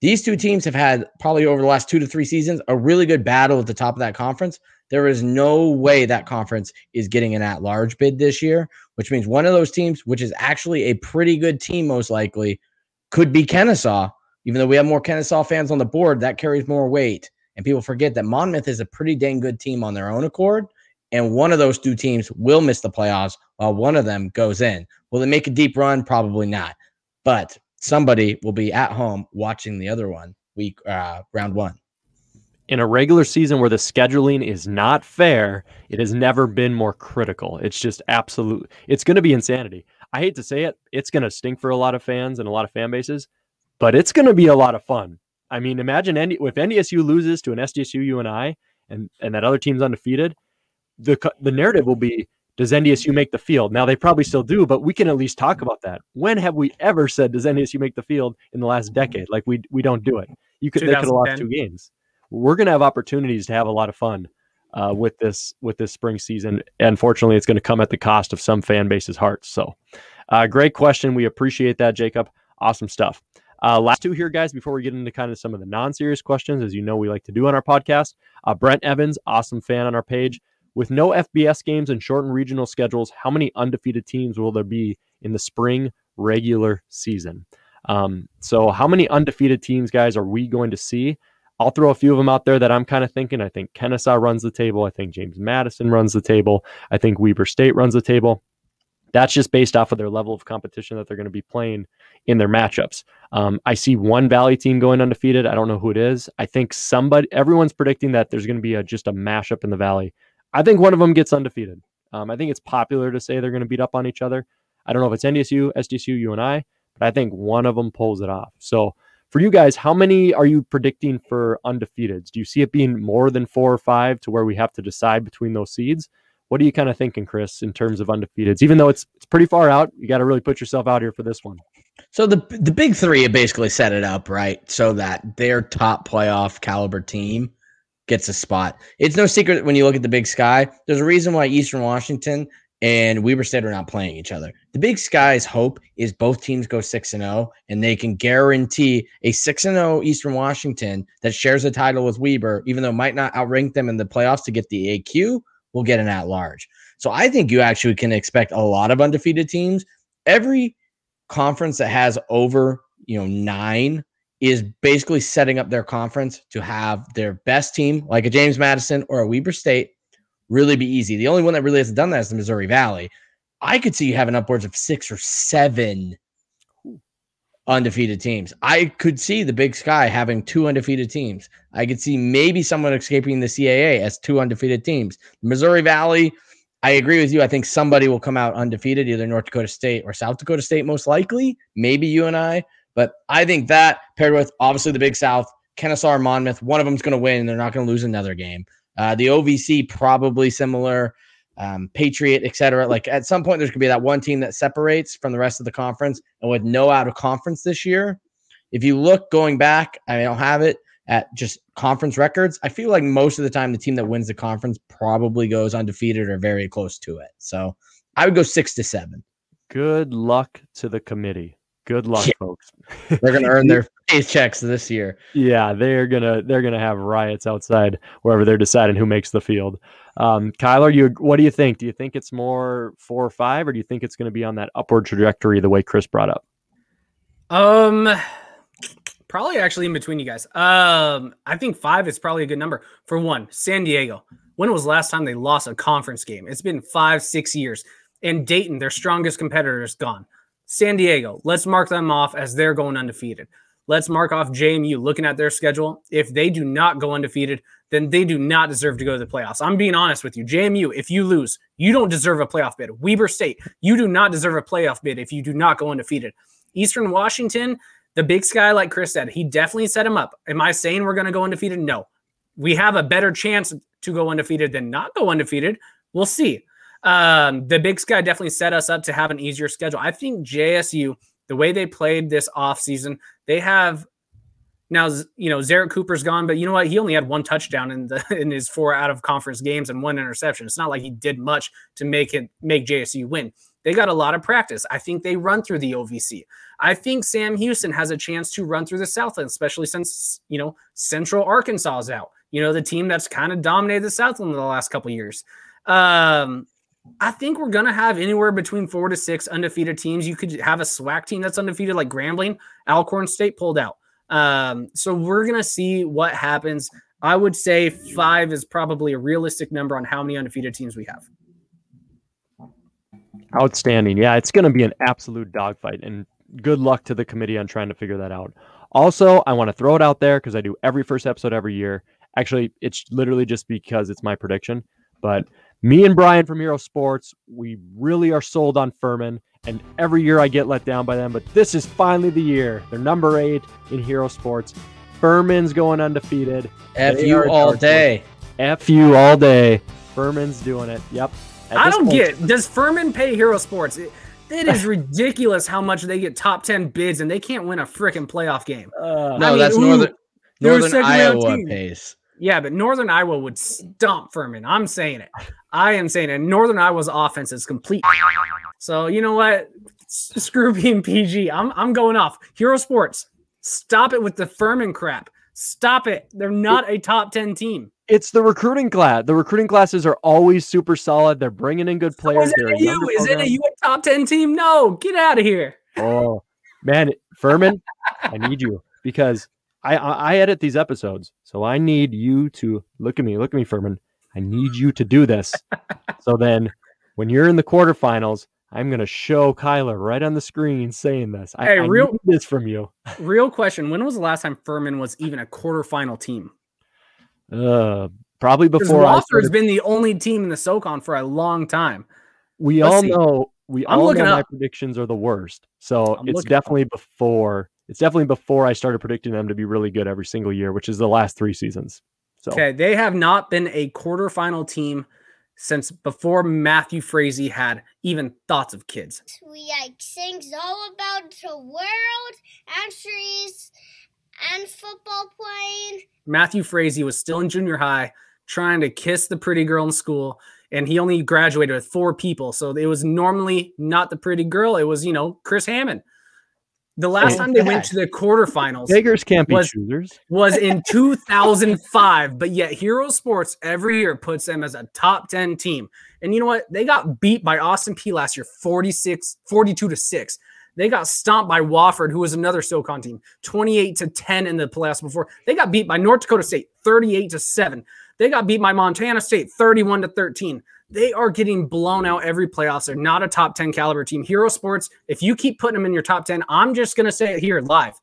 These two teams have had probably over the last two to three seasons a really good battle at the top of that conference. There is no way that conference is getting an at large bid this year, which means one of those teams, which is actually a pretty good team, most likely, could be Kennesaw. Even though we have more Kennesaw fans on the board, that carries more weight. And people forget that Monmouth is a pretty dang good team on their own accord. And one of those two teams will miss the playoffs while one of them goes in. Will they make a deep run? Probably not. But somebody will be at home watching the other one week uh round one. in a regular season where the scheduling is not fair, it has never been more critical. It's just absolute. It's going to be insanity. I hate to say it. It's going to stink for a lot of fans and a lot of fan bases, but it's going to be a lot of fun. I mean, imagine if NDSU loses to an SDSU UNI and I, and and that other team's undefeated, the the narrative will be does NDSU make the field? Now they probably still do, but we can at least talk about that. When have we ever said does NDSU make the field in the last decade? Like we we don't do it. You could they could have lost two games. We're gonna have opportunities to have a lot of fun uh, with this with this spring season. Unfortunately, it's going to come at the cost of some fan bases' hearts. So, uh, great question. We appreciate that, Jacob. Awesome stuff. Uh, last two here, guys, before we get into kind of some of the non-serious questions, as you know, we like to do on our podcast. Uh, Brent Evans, awesome fan on our page. With no FBS games and shortened regional schedules, how many undefeated teams will there be in the spring regular season? Um, so, how many undefeated teams, guys, are we going to see? I'll throw a few of them out there that I'm kind of thinking. I think Kennesaw runs the table. I think James Madison runs the table. I think Weber State runs the table. That's just based off of their level of competition that they're going to be playing in their matchups. Um, I see one Valley team going undefeated. I don't know who it is. I think somebody, everyone's predicting that there's going to be a, just a mashup in the Valley. I think one of them gets undefeated. Um, I think it's popular to say they're going to beat up on each other. I don't know if it's NDSU, SDSU, UNI, but I think one of them pulls it off. So for you guys, how many are you predicting for undefeateds? Do you see it being more than four or five to where we have to decide between those seeds? What are you kind of thinking, Chris, in terms of undefeateds? Even though it's it's pretty far out, you got to really put yourself out here for this one. So the the big three have basically set it up right so that their top playoff caliber team gets a spot. It's no secret when you look at the Big Sky. There's a reason why Eastern Washington and Weber State are not playing each other. The Big Sky's hope is both teams go six and zero, and they can guarantee a six and zero Eastern Washington that shares the title with Weber, even though might not outrank them in the playoffs to get the AQ, will get an at large. So I think you actually can expect a lot of undefeated teams. Every conference that has over you know nine is basically setting up their conference to have their best team like a James Madison or a Weber State really be easy. The only one that really hasn't done that is the Missouri Valley. I could see you having upwards of six or seven undefeated teams. I could see the Big Sky having two undefeated teams. I could see maybe someone escaping the CAA as two undefeated teams. Missouri Valley, I agree with you. I think somebody will come out undefeated, either North Dakota State or South Dakota State, most likely. Maybe UNI. But I think that paired with obviously the Big South, Kennesaw Monmouth, one of them's going to win. And they're not going to lose another game. Uh, the OVC probably similar. Um, Patriot, et cetera. Like at some point, there's going to be that one team that separates from the rest of the conference. And with no out of conference this year, if you look going back, I don't have it at just conference records. I feel like most of the time, the team that wins the conference probably goes undefeated or very close to it. So I would go six to seven. Good luck to the committee. Good luck, Yeah. folks. They're going to earn their paychecks this year. Yeah, they're gonna they're gonna have riots outside wherever they're deciding who makes the field. Um, Kyler, you what do you think? Do you think it's more four or five, or do you think it's going to be on that upward trajectory the way Chris brought up? Um, probably actually in between you guys. Um, I think five is probably a good number. For one, San Diego. When was the last time they lost a conference game? It's been five, six years. And Dayton, their strongest competitor, is gone. San Diego, let's mark them off as they're going undefeated. let's mark off JMU looking at their schedule. If they do not go undefeated, then they do not deserve to go to the playoffs. I'm being honest with you. JMU, if you lose, you don't deserve a playoff bid. Weber State, you do not deserve a playoff bid if you do not go undefeated. Eastern Washington, the big sky, like Chris said, he definitely set him up. Am I saying we're going to go undefeated? No. We have a better chance to go undefeated than not go undefeated. We'll see. Um, the big sky definitely set us up to have an easier schedule. I think JSU, the way they played this offseason, they have now, you know, Zerrick Cooper's gone, but you know what? He only had one touchdown in the in his four out of conference games and one interception. It's not like he did much to make it make JSU win. They got a lot of practice. I think they run through the OVC. I think Sam Houston has a chance to run through the Southland, especially since you know Central Arkansas is out. You know, the team that's kind of dominated the Southland in the last couple years. Um, I think we're gonna have anywhere between four to six undefeated teams. You could have a SWAC team that's undefeated, like Grambling. Alcorn State pulled out. Um, so we're gonna see what happens. I would say five is probably a realistic number on how many undefeated teams we have. Outstanding. Yeah, it's going to be an absolute dogfight, and good luck to the committee on trying to figure that out. Also, I want to throw it out there because I do every first episode every year. Actually, it's literally just because it's my prediction. But me and Brian from Hero Sports, we really are sold on Furman. And every year I get let down by them, but this is finally the year. They're number eight in Hero Sports. Furman's going undefeated. F you are all day. F you all day. Furman's doing it. Yep. At I don't point- get. Does Furman pay Hero Sports? It, it is ridiculous how much they get top ten bids and they can't win a freaking playoff game. Uh, No, mean, that's ooh, Northern they're Northern Iowa team. pays. Yeah, but Northern Iowa would stomp Furman. I'm saying it. I am saying it. Northern Iowa's offense is complete. So you know what? Screw being PG. I'm I'm going off. Hero Sports. Stop it with the Furman crap. Stop it. They're not a top ten team. it's the recruiting class. The recruiting classes are always super solid. They're bringing in good players. Is it you? Is it a you a top ten team? No, get out of here. Oh man, Furman, I need you because I, I edit these episodes, so I need you to look at me, look at me, Furman. I need you to do this. so then, when you're in the quarterfinals, I'm gonna show Kyler right on the screen saying this. I, Hey, I real- need this from you. Real question: When was the last time Furman was even a quarterfinal team? Uh, probably before Wofford's been the only team in the SoCon for a long time. we let's all see. know we I'm all know my up. predictions are the worst. So I'm it's looking up. definitely before. It's definitely before I started predicting them to be really good every single year, which is the last three seasons. So Okay, they have not been a quarterfinal team since before Matthew Frazee had even thoughts of kids. We like things all about the world and trees and football playing. Matthew Frazee was still in junior high trying to kiss the pretty girl in school, and he only graduated with four people. So it was normally not the pretty girl, it was, you know, Chris Hammond. The last Hey, time they went to the quarterfinals beggars can't be Was- choosers. was in 2005, but yet Hero Sports every year puts them as a top 10 team. And you know what? They got beat by Austin Peay last year 46 42 to 6. They got stomped by Wofford, who was another SoCon team, 28 to 10 in the playoffs before. They got beat by North Dakota State 38 to 7. They got beat by Montana State 31 to 13. They are getting blown out every playoffs. They're not a top 10 caliber team. Hero Sports, if you keep putting them in your top 10, I'm just going to say it here live.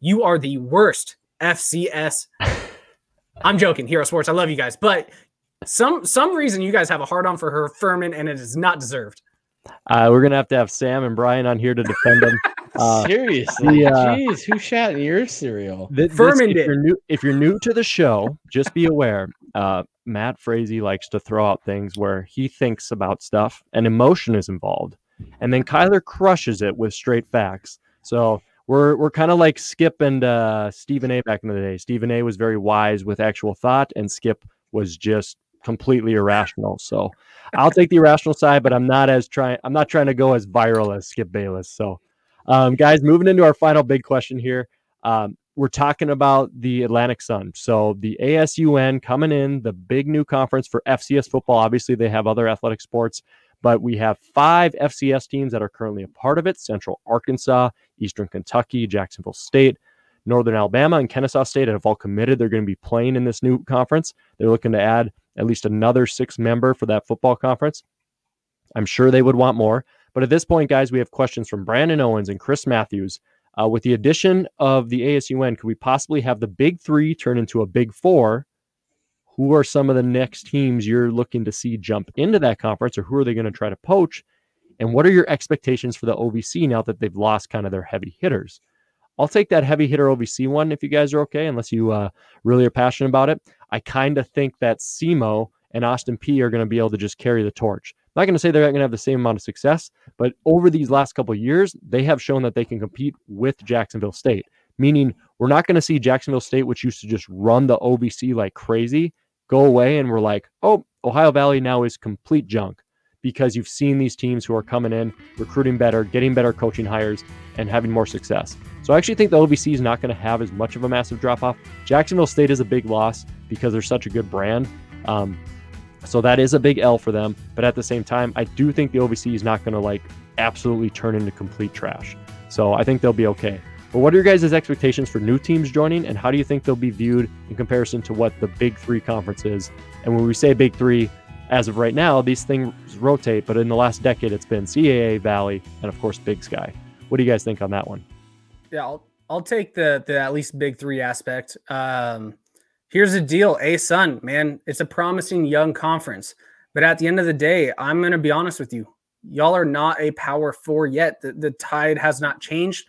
You are the worst FCS. I'm joking, Hero Sports. I love you guys, but some some reason you guys have a hard on for her Furman, and it is not deserved. Uh, we're gonna have to have Sam and Brian on here to defend them. Uh, Seriously, the, uh, jeez, who shot in your cereal? Th- this- Furman if did. you're new, if you're new to the show, just be aware. Uh, Matt Frazee likes to throw out things where he thinks about stuff and emotion is involved, and then Kyler crushes it with straight facts. So we're we're kind of like Skip and uh, Stephen A. back in the day. Stephen A. was very wise with actual thought, and Skip was just completely irrational. So I'll take the irrational side, but I'm not as trying. I'm not trying to go as viral as Skip Bayless. So, um, guys, moving into our final big question here. Um, we're talking about the Atlantic Sun. So the ASUN coming in, the big new conference for FCS football. Obviously, they have other athletic sports, but we have five FCS teams that are currently a part of it: Central Arkansas, Eastern Kentucky, Jacksonville State. Northern Alabama and Kennesaw State have all committed. They're going to be playing in this new conference. They're looking to add at least another six member for that football conference. I'm sure they would want more. But at this point, guys, we have questions from Brandon Owens and Chris Matthews Uh, with the addition of the ASUN, could we possibly have the big three turn into a big four? Who are some of the next teams you're looking to see jump into that conference, or who are they going to try to poach? And what are your expectations for the OVC now that they've lost kind of their heavy hitters? I'll take that heavy hitter OVC one if you guys are okay, unless you uh, really are passionate about it. I kind of think that SEMO and Austin Peay are going to be able to just carry the torch. Not going to say they're not going to have the same amount of success, but over these last couple years, they have shown that they can compete with Jacksonville State. Meaning, we're not going to see Jacksonville State, which used to just run the OVC like crazy, go away, and we're like, oh, Ohio Valley now is complete junk because you've seen these teams who are coming in, recruiting better, getting better coaching hires, and having more success. So I actually think the OVC is not going to have as much of a massive drop off. Jacksonville State is a big loss because they're such a good brand. Um, so that is a big L for them. But at the same time, I do think the OVC is not going to like absolutely turn into complete trash. So I think they'll be okay. But what are your guys' expectations for new teams joining, and how do you think they'll be viewed in comparison to what the Big Three conference is? And when we say Big Three, as of right now, these things rotate, but in the last decade, it's been CAA, Valley, and of course, Big Sky. What do you guys think on that one? Yeah, I'll, I'll take the the at least Big Three aspect. Um, here's the deal, ASUN, man, it's a promising young conference, but at the end of the day, I'm going to be honest with you, y'all are not a Power Four yet. The, the tide has not changed.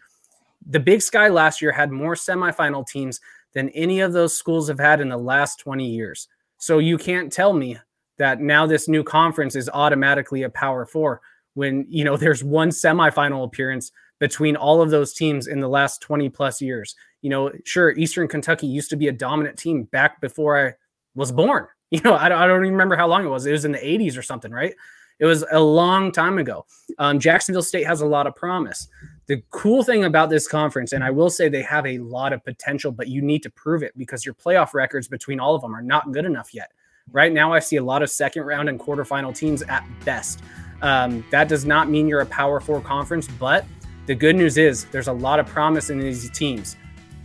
The Big Sky last year had more semifinal teams than any of those schools have had in the last 20 years. So you can't tell me that now this new conference is automatically a power four when you know there's one semifinal appearance between all of those teams in the last 20 plus years you know sure eastern kentucky used to be a dominant team back before i was born. You know i don't, I don't even remember how long it was. It was in the 80s or something right? It was a long time ago. Um, jacksonville state has a lot of promise. The cool thing about this conference and i will say they have a lot of potential but you need to prove it because your playoff records between all of them are not good enough yet. Right now, I see a lot of second round and quarterfinal teams at best. Um, that does not mean you're a Power Four conference, but the good news is there's a lot of promise in these teams.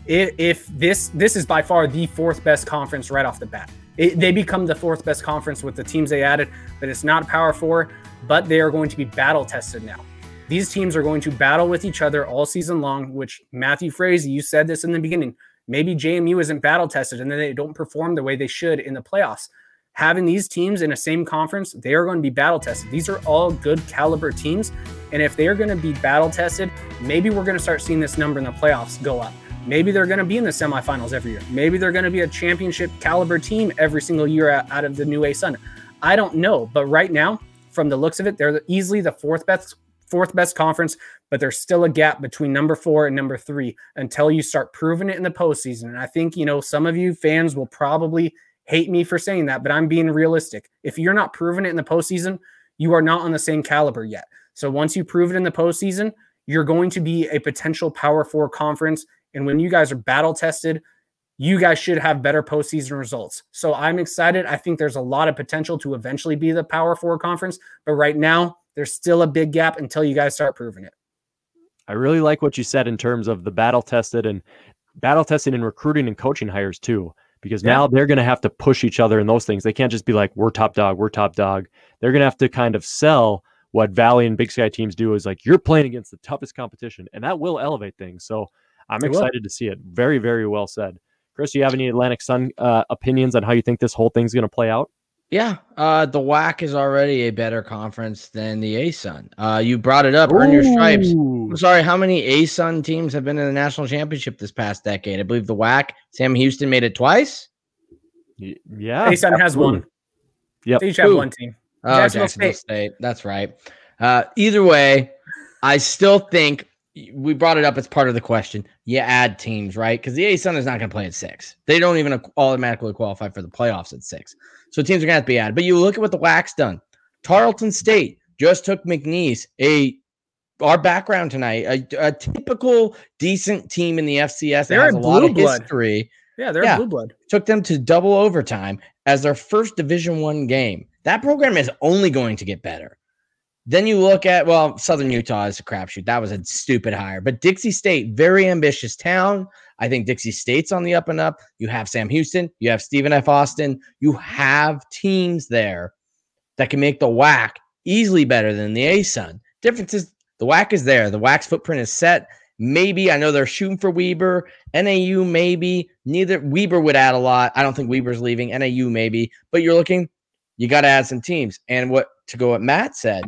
If, if this this is by far the fourth best conference right off the bat, it, they become the fourth best conference with the teams they added, but it's not a Power Four. But they are going to be battle tested now. These teams are going to battle with each other all season long. Which Matthew Frazee, you said this in the beginning. Maybe JMU isn't battle tested, and then they don't perform the way they should in the playoffs having these teams in a same conference, they are going to be battle tested. These are all good caliber teams. And if they are going to be battle tested, maybe we're going to start seeing this number in the playoffs go up. Maybe they're going to be in the semifinals every year. Maybe they're going to be a championship caliber team every single year out of the new ASUN. I don't know. But right now, from the looks of it, they're easily the fourth best fourth best conference, but there's still a gap between number four and number three until you start proving it in the postseason. And I think, you know, some of you fans will probably hate me for saying that, but I'm being realistic. If you're not proving it in the postseason, you are not on the same caliber yet. So once you prove it in the postseason, you're going to be a potential Power Four conference. And when you guys are battle tested, you guys should have better postseason results. So I'm excited. I think there's a lot of potential to eventually be the Power Four conference, but right now there's still a big gap until you guys start proving it. I really like what you said in terms of the battle tested and battle tested in recruiting and coaching hires too because yeah. now they're going to have to push each other in those things. They can't just be like, we're top dog, we're top dog. They're going to have to kind of sell what Valley and Big Sky teams do is like, you're playing against the toughest competition, and that will elevate things. So I'm it excited will. to see it. Very, very well said. Chris, do you have any Atlantic Sun uh, opinions on how you think this whole thing's going to play out? Yeah, uh, the WAC is already a better conference than the ASUN. Uh, you brought it up, Ooh. earn your stripes. I'm sorry, how many ASUN teams have been in the national championship this past decade? I believe the WAC, Sam Houston made it twice. Y- yeah, ASUN has one. Yep, they each have one team. Oh, Jacksonville, Jacksonville State. State. That's right. Uh, either way, I still think we brought it up as part of the question. You add teams, right? Because the ASUN is not going to play at six. They don't even automatically qualify for the playoffs at six. So teams are going to have to be added. But you look at what the WAC's done. Tarleton State just took McNeese, a our background tonight, a, a typical decent team in the FCS they're has a lot of blood. history. Yeah, they're yeah, blue blood. Took them to double overtime as their first Division One game. That program is only going to get better. Then you look at well, Southern Utah is a crapshoot. That was a stupid hire. But Dixie State, very ambitious town. I think Dixie State's on the up and up. You have Sam Houston, you have Stephen F. Austin, you have teams there that can make the WAC easily better than the ASUN. Difference is the WAC is there. The WAC's footprint is set. Maybe I know they're shooting for Weber. NAU maybe. Neither Weber would add a lot. I don't think Weber's leaving. NAU maybe. But you're looking, you got to add some teams. And what to go what Matt said,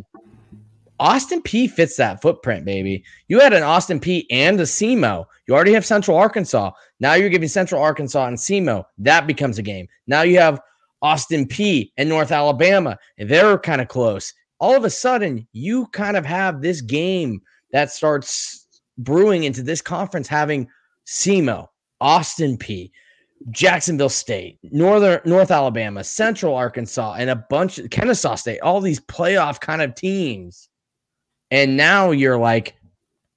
Austin Peay fits that footprint, baby. You had an Austin Peay and a SEMO. You already have Central Arkansas. Now you're giving Central Arkansas and SEMO. That becomes a game. Now you have Austin Peay and North Alabama, and they're kind of close. All of a sudden, you kind of have this game that starts brewing into this conference having SEMO, Austin Peay, Jacksonville State, Northern North Alabama, Central Arkansas, and a bunch of Kennesaw State, all these playoff kind of teams. And now you're like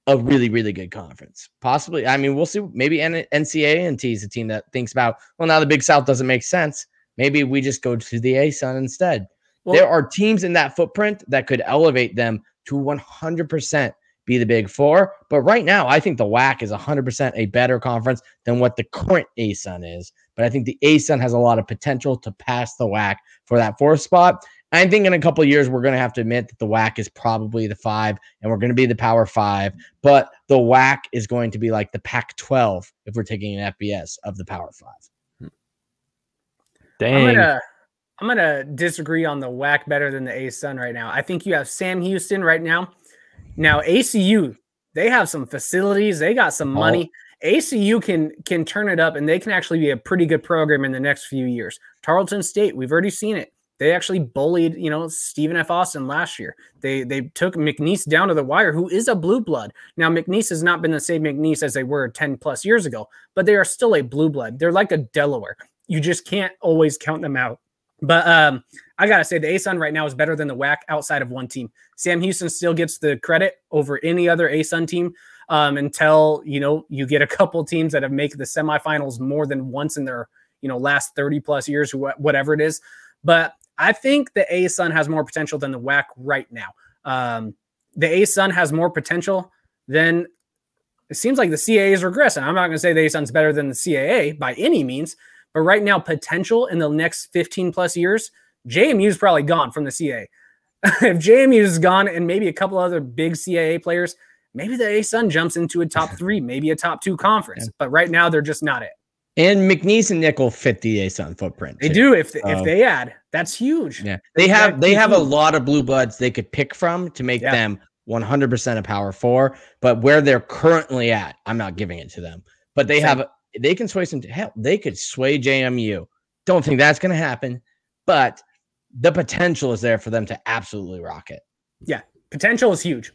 a really, really good conference. Possibly, I mean, we'll see. Maybe N- NCAA is a team that thinks about, well, now the Big South doesn't make sense. Maybe we just go to the ASUN instead. Well- there are teams in that footprint that could elevate them to 100% be the Big Four. But right now, I think the WAC is 100% a better conference than what the current ASUN is. But I think the ASUN has a lot of potential to pass the WAC for that fourth spot. I think in a couple of years, we're going to have to admit that the WAC is probably the five and we're going to be the power five. But the WAC is going to be like the Pac 12 if we're taking an FBS of the power five. Dang. I'm gonna I'm gonna disagree on the WAC better than the ASUN right now. I think you have Sam Houston right now. Now ACU, they have some facilities, they got some oh. money. ACU can can turn it up and they can actually be a pretty good program in the next few years. Tarleton State, we've already seen it. They actually bullied, you know, Stephen F. Austin last year. They they took McNeese down to the wire, who is a blue blood. Now McNeese has not been the same McNeese as they were 10 plus years ago, but they are still a blue blood. They're like a Delaware. You just can't always count them out. But um, I gotta say, the ASUN right now is better than the WAC outside of one team. Sam Houston still gets the credit over any other ASUN team um, until you know you get a couple teams that have made the semifinals more than once in their you know last 30 plus years, wh- whatever it is. But I think the ASUN has more potential than the WAC right now. Um, the ASUN has more potential than it seems like the CAA is regressing. I'm not going to say the ASUN's better than the CAA by any means, but right now, potential in the next 15 plus years, JMU is probably gone from the CAA. if JMU is gone and maybe a couple other big CAA players, maybe the ASUN jumps into a top three, maybe a top two conference. But right now, they're just not it. And McNeese and Nicholls fit the ASUN footprint. They too. do if if Oh. they add, that's huge. Yeah, they have they have a lot of blue bloods they could pick from to make Yeah. them 100% a power four. But where they're currently at, I'm not giving it to them. But they Same. have they can sway some hell. They could sway JMU. Don't think that's going to happen, but the potential is there for them to absolutely rock it. Yeah, potential is huge.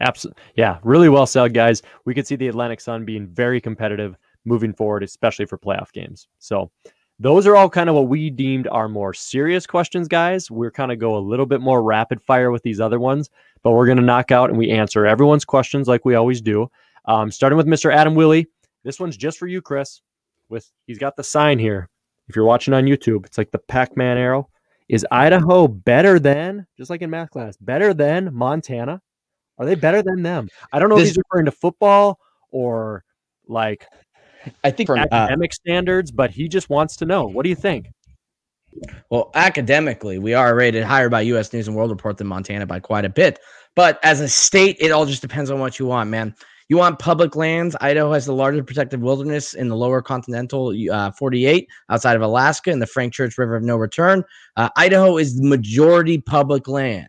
Absolutely. Yeah, really well said, guys. We could see the Atlantic Sun being very competitive moving forward, especially for playoff games. So, those are all kind of what we deemed our more serious questions, guys. We're kind of go a little bit more rapid fire with these other ones, but we're going to knock out and we answer everyone's questions like we always do. Um, starting with Mr. Adam Willie. This one's just for you, Chris. With he's got the sign here. If you're watching on YouTube, it's like the Pac-Man arrow. Is Idaho better than, just like in math class, better than Montana? Are they better than them? I don't know This- if he's referring to football or like I think from uh, academic standards, but he just wants to know. What do you think? Well, academically, we are rated higher by U.S. News and World Report than Montana by quite a bit. But as a state, it all just depends on what you want, man. You want public lands. Idaho has the largest protected wilderness in the lower continental uh, 48 outside of Alaska and the Frank Church River of No Return. Uh, Idaho is the majority public land.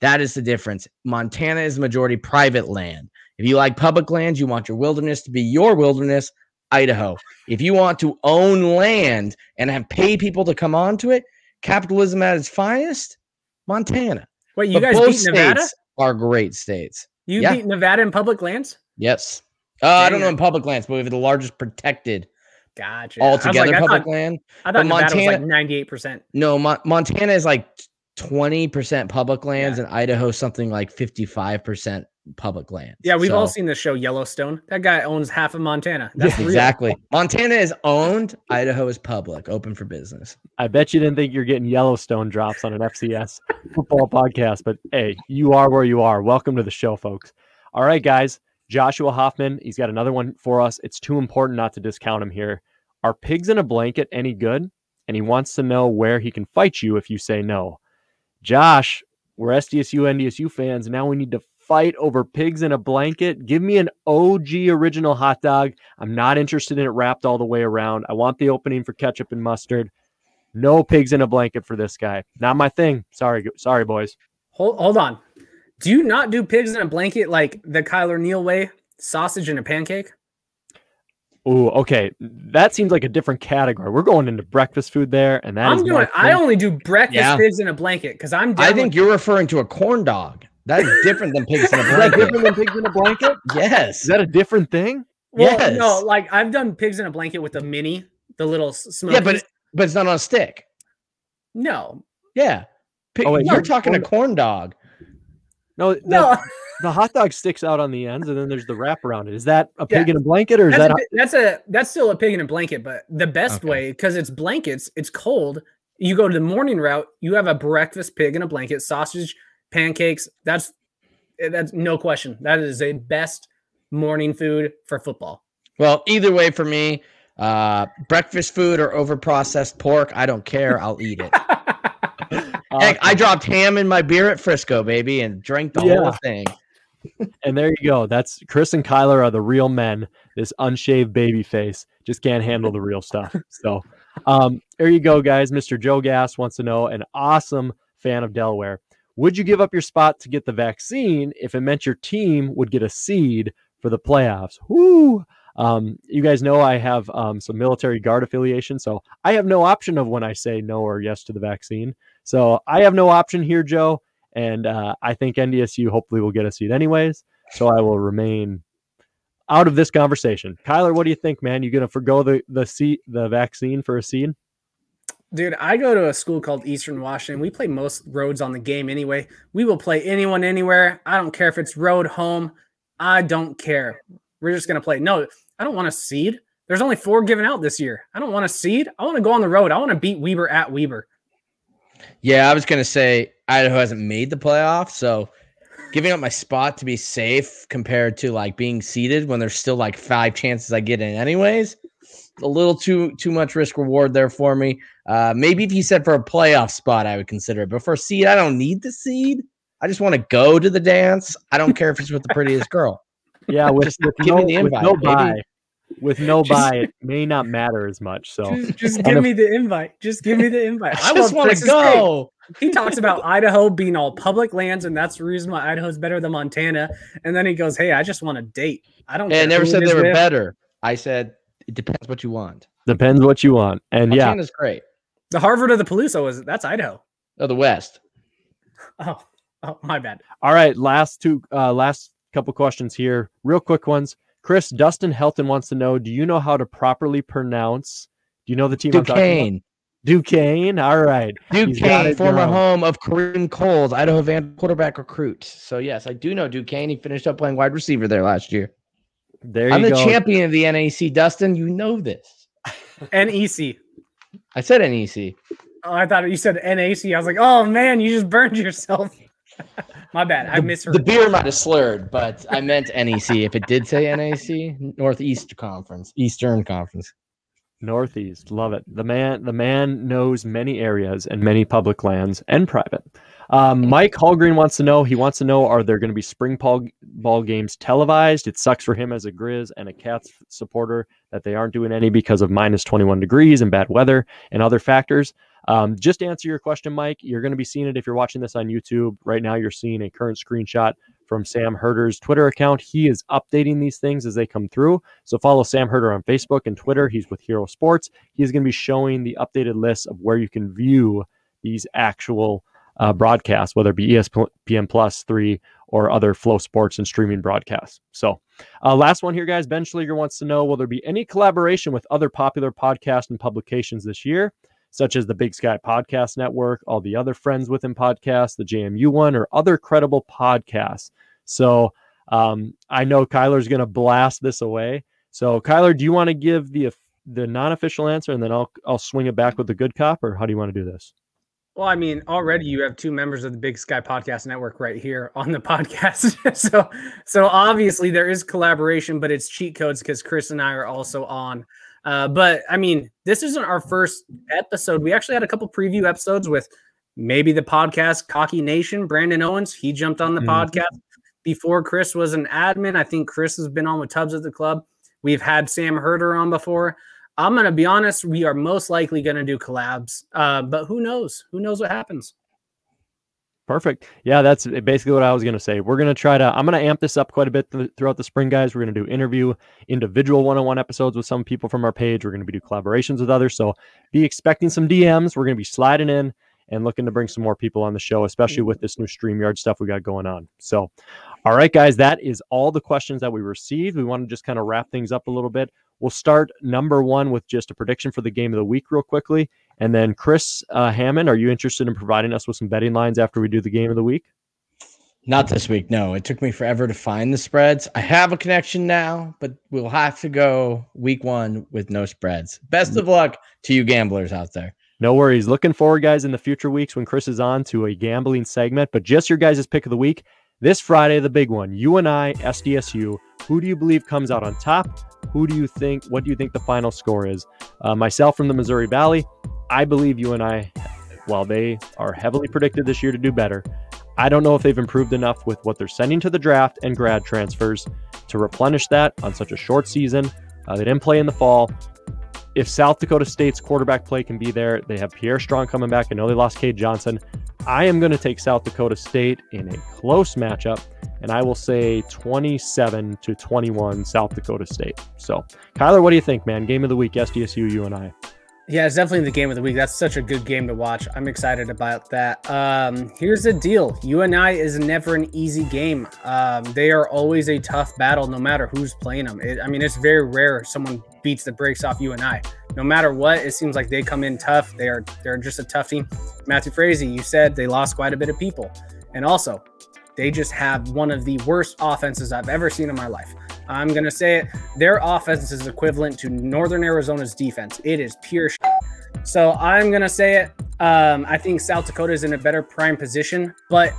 That is the difference. Montana is majority private land. If you like public lands, you want your wilderness to be your wilderness, Idaho. If you want to own land and have pay people to come onto it, capitalism at its finest, Montana. Wait, you But guys both beat Nevada? states are great states. You yeah. beat Nevada in public lands? Yes. Uh, I don't know in public lands, but we have the largest protected Gotcha. I altogether like, I public thought, land. I but thought Nevada was like ninety-eight percent. No, Mon- Montana is like 20% public lands and Idaho something like 55% public land. Yeah, we've all seen the show Yellowstone. That guy owns half of Montana. That's real. Exactly. Montana is owned, Idaho is public, open for business. I bet you didn't think you're getting Yellowstone drops on an FCS football podcast, but hey, you are where you are. Welcome to the show, folks. All right, guys. Joshua Hoffman, he's got another one for us. It's too important not to discount him here. Are pigs in a blanket any good? And he wants to know where he can fight you if you say no. Josh, we're SDSU, NDSU fans. Now we need to fight over pigs in a blanket. Give me an OG original hot dog. I'm not interested in it wrapped all the way around. I want the opening for ketchup and mustard. No pigs in a blanket for this guy. Not my thing. Sorry, sorry, boys. Hold hold on. Do you not do pigs in a blanket like the Kyler Neal way? Sausage in a pancake? Ooh, okay. That seems like a different category. We're going into breakfast food there, and that I'm is doing. I only do breakfast Yeah. pigs in a blanket because I'm. I think with- you're referring to a corn dog. That's different than pigs in a Is that different than pigs in a blanket? Yes. Is that a different thing? Well, Yes. no, like I've done pigs in a blanket with the mini, the little s- smokies. yeah, but but it's not on a stick. no, Yeah. Pig, Oh, wait, you're no, talking corn- a corn dog. No, the, no. the hot dog sticks out on the ends, and then there's the wrap around it. Is that a pig Yeah. in a blanket, or is That's, that? a, bi- that's a that's still a pig in a blanket, but the best Okay. way because it's blankets, it's cold. You go to the morning route, you have a breakfast pig in a blanket, sausage, pancakes. That's eh, that's no question. That is a best morning food for football. Well, either way for me, uh, breakfast food or over processed pork, I don't care. I'll eat it. Heck, I dropped ham in my beer at Frisco, baby, and drank the whole thing. And there you go. That's Chris and Kyler are the real men. This unshaved baby face just can't handle the real stuff. So, um, there you go, guys. Mr. Joe Gas wants to know an awesome fan of Delaware. Would you give up your spot to get the vaccine if it meant your team would get a seed for the playoffs? Whoo! Um, you guys know I have um, some military guard affiliation, so I have no option of when I say no or yes to the vaccine. So I have no option here, Joe. And uh, I think NDSU hopefully will get a seat anyways. So I will remain out of this conversation. Kyler, what do you think, man? You gonna forgo the the seat, the vaccine for a seed? Dude, I go to a school called Eastern Washington. We play most roads on the game anyway. We will play anyone anywhere. I don't care if it's road, home. I don't care. We're just going to play. No, I don't want a seed. There's only four given out this year. I don't want a seed. I want to go on the road. I want to beat Weber at Weber. Yeah, I was gonna say Idaho hasn't made the playoffs, so giving up my spot to be safe compared to like being seated when there's still like five chances I get in anyways. A little too too much risk reward there for me. Uh, maybe if you said for a playoff spot, I would consider it. But for a seed, I don't need the seed. I just want to go to the dance. I don't care if it's with the prettiest girl. Yeah, with, Just with, give me no, the with invite, no baby. buy, with no Just- buy, it may not matter as much. So Just, just give if- me the invite. Just give me the invite. I just want to Chris's take. go. He talks about Idaho being all public lands, and that's the reason why Idaho's better than Montana. And then he goes, "Hey, I just want to date. I don't." And I never said they were with." better. I said it depends what you want. depends what you want. And yeah, Montana's great. The Harvard of the Palouse was that's Idaho. Oh, the West. Oh, oh, my bad. All right, last two, uh, last couple questions here, real quick ones. Chris Dustin Helton wants to know: Do you know how to properly pronounce? Do you know the team I'm talking Duquesne. about? Duquesne. All right, He's Duquesne, former home of Kareem Coles, Idaho Van quarterback recruit. So yes, I do know Duquesne. He finished up playing wide receiver there last year. There I'm you the go. champion of the NAC, Dustin. You know this. NEC. I said NEC. Oh, I thought you said NAC. I was like, oh man, you just burned yourself. my bad. I The, misheard. the beer might have slurred, but I meant NEC. If it did say NAC, Northeast Conference, Eastern Conference. Northeast, love it. The man, the man knows many areas and many public lands and private. Um, Mike Hallgreen wants to know. He wants to know: Are there going to be spring ball, ball games televised? It sucks for him as a Grizz and a Cats supporter that they aren't doing any because of minus 21 degrees and bad weather and other factors. Um, just answer your question, Mike, you're going to be seeing it if you're watching this on YouTube. Right now, you're seeing a current screenshot from Sam Herder's Twitter account. He is updating these things as they come through. So follow Sam Herder on Facebook and Twitter. He's with Hero Sports. He's going to be showing the updated list of where you can view these actual uh, broadcasts, whether it be ESPN Plus, three, or other FloSports and streaming broadcasts. So, uh, last one here, guys. Ben Schleger wants to know Will there be any collaboration with other popular podcasts and publications this year, such as the Big Sky Podcast Network, all the other Friends Within podcasts, the JMU one, or other credible podcasts? So, um, I know Kyler's going to blast this away. So, Kyler, do you want to give the the non-official answer, and then I'll I'll swing it back with the good cop, or how do you want to do this? Well, I mean, already you have two members of the Big Sky Podcast Network right here on the podcast. so, so obviously there is collaboration, but it's cheat codes because Chris and I are also on. Uh, but I mean, this isn't our first episode. We actually had a couple preview episodes with maybe the podcast Cocky Nation. Brandon Owens, he jumped on the Mhm. podcast. before Chris was an admin. I think Chris has been on with Tubbs at the club. We've had Sam Herder on before. I'm going to be honest, we are most likely going to do collabs, uh, but who knows? Who knows what happens? Perfect. Yeah, that's basically what I was going to say. We're going to try to, I'm going to amp this up quite a bit th- throughout the spring, guys. We're going to do interview, individual one on one episodes with some people from our page. We're going to be do collaborations with others. So be expecting some DMs. We're going to be sliding in and looking to bring some more people on the show, especially with this new StreamYard stuff we got going on. So, all right, guys, that is all the questions that we received. We want to just kind of wrap things up a little bit. We'll start number one with just a prediction for the game of the week, real quickly. And then, Chris uh, Hammond, are you interested in providing us with some betting lines after we do the game of the week? Not this week. No, it took me forever to find the spreads. I have a connection now, but we'll have to go week one with no spreads. Best of luck to you gamblers out there. No worries. Looking forward, guys, in the future weeks when Chris is on to a gambling segment. But just your guys' pick of the week this Friday, the big one. UNI, SDSU. Who do you believe comes out on top? Who do you think? What do you think the final score is? Uh, myself from the Missouri Valley, I believe UNI, while they are heavily predicted this year to do better, I don't know if they've improved enough with what they're sending to the draft and grad transfers to replenish that on such a short season. Uh, they didn't play in the fall if South Dakota State's quarterback play can be there, they have Pierre Strong coming back. I know they lost Cade Johnson. I am going to take South Dakota State in a close matchup, and I will say 27 to 21 South Dakota State. So, Kyler, what do you think, man? Game of the week, SDSU, UNI. Yeah, it's definitely the game of the week. That's such a good game to watch. I'm excited about that. Um, here's the deal UNI is never an easy game. Um, they are always a tough battle, no matter who's playing them. It, I mean, it's very rare someone beats the brakes off UNI. No matter what, it seems like they come in tough. They are they're just a tough team. Matthew Frazee, you said they lost quite a bit of people, and also they just have one of the worst offenses I've ever seen in my life. I'm to say it. Their offense is equivalent to Northern Arizona's defense. It is pure shit. So I'm to say it. Um, I think South Dakota is in a better prime position, but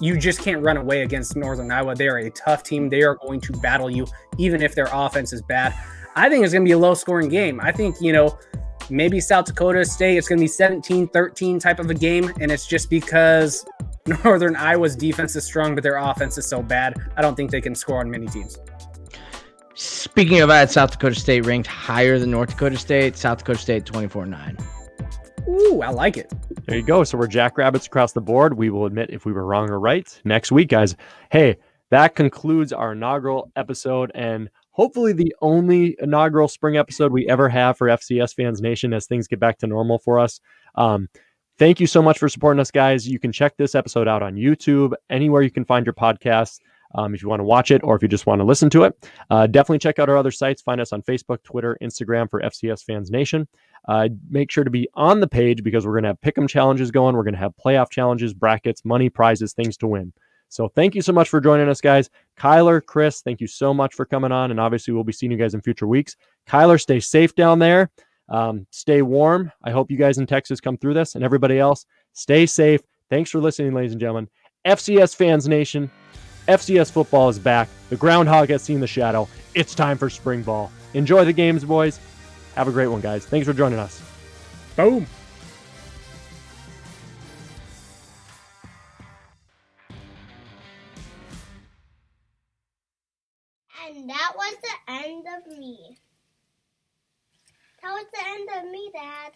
you just can't run away against Northern Iowa. They are a tough team. They are going to battle you, even if their offense is bad. I think it's going to be a low scoring game. I think, you know, maybe South Dakota State, it's going to be 17 13 type of a game. And it's just because Northern Iowa's defense is strong, but their offense is so bad. I don't think they can score on many teams. Speaking of that, South Dakota State ranked higher than North Dakota State. South Dakota State 24 9. Ooh, I like it. There you go. So we're jackrabbits across the board. We will admit if we were wrong or right next week, guys. Hey, that concludes our inaugural episode and hopefully the only inaugural spring episode we ever have for FCS Fans Nation as things get back to normal for us. Um, thank you so much for supporting us, guys. You can check this episode out on YouTube, anywhere you can find your podcasts um, if you want to watch it or if you just want to listen to it. Uh, definitely check out our other sites. Find us on Facebook, Twitter, Instagram for FCS Fans Nation. Uh, make sure to be on the page because we're going to have pick'em challenges going. We're going to have playoff challenges, brackets, money, prizes, things to win. So thank you so much for joining us, guys. Kyler, Chris, thank you so much for coming on. And obviously, we'll be seeing you guys in future weeks. Kyler, stay safe down there. Um, stay warm. I hope you guys in Texas come through this and everybody else, stay safe. Thanks for listening, ladies and gentlemen. FCS Fans Nation, FCS football is back. The groundhog has seen the shadow. It's time for spring ball. Enjoy the games, boys. Have a great one, guys. Thanks for joining us. Boom. End of me. That was the end of me, Dad.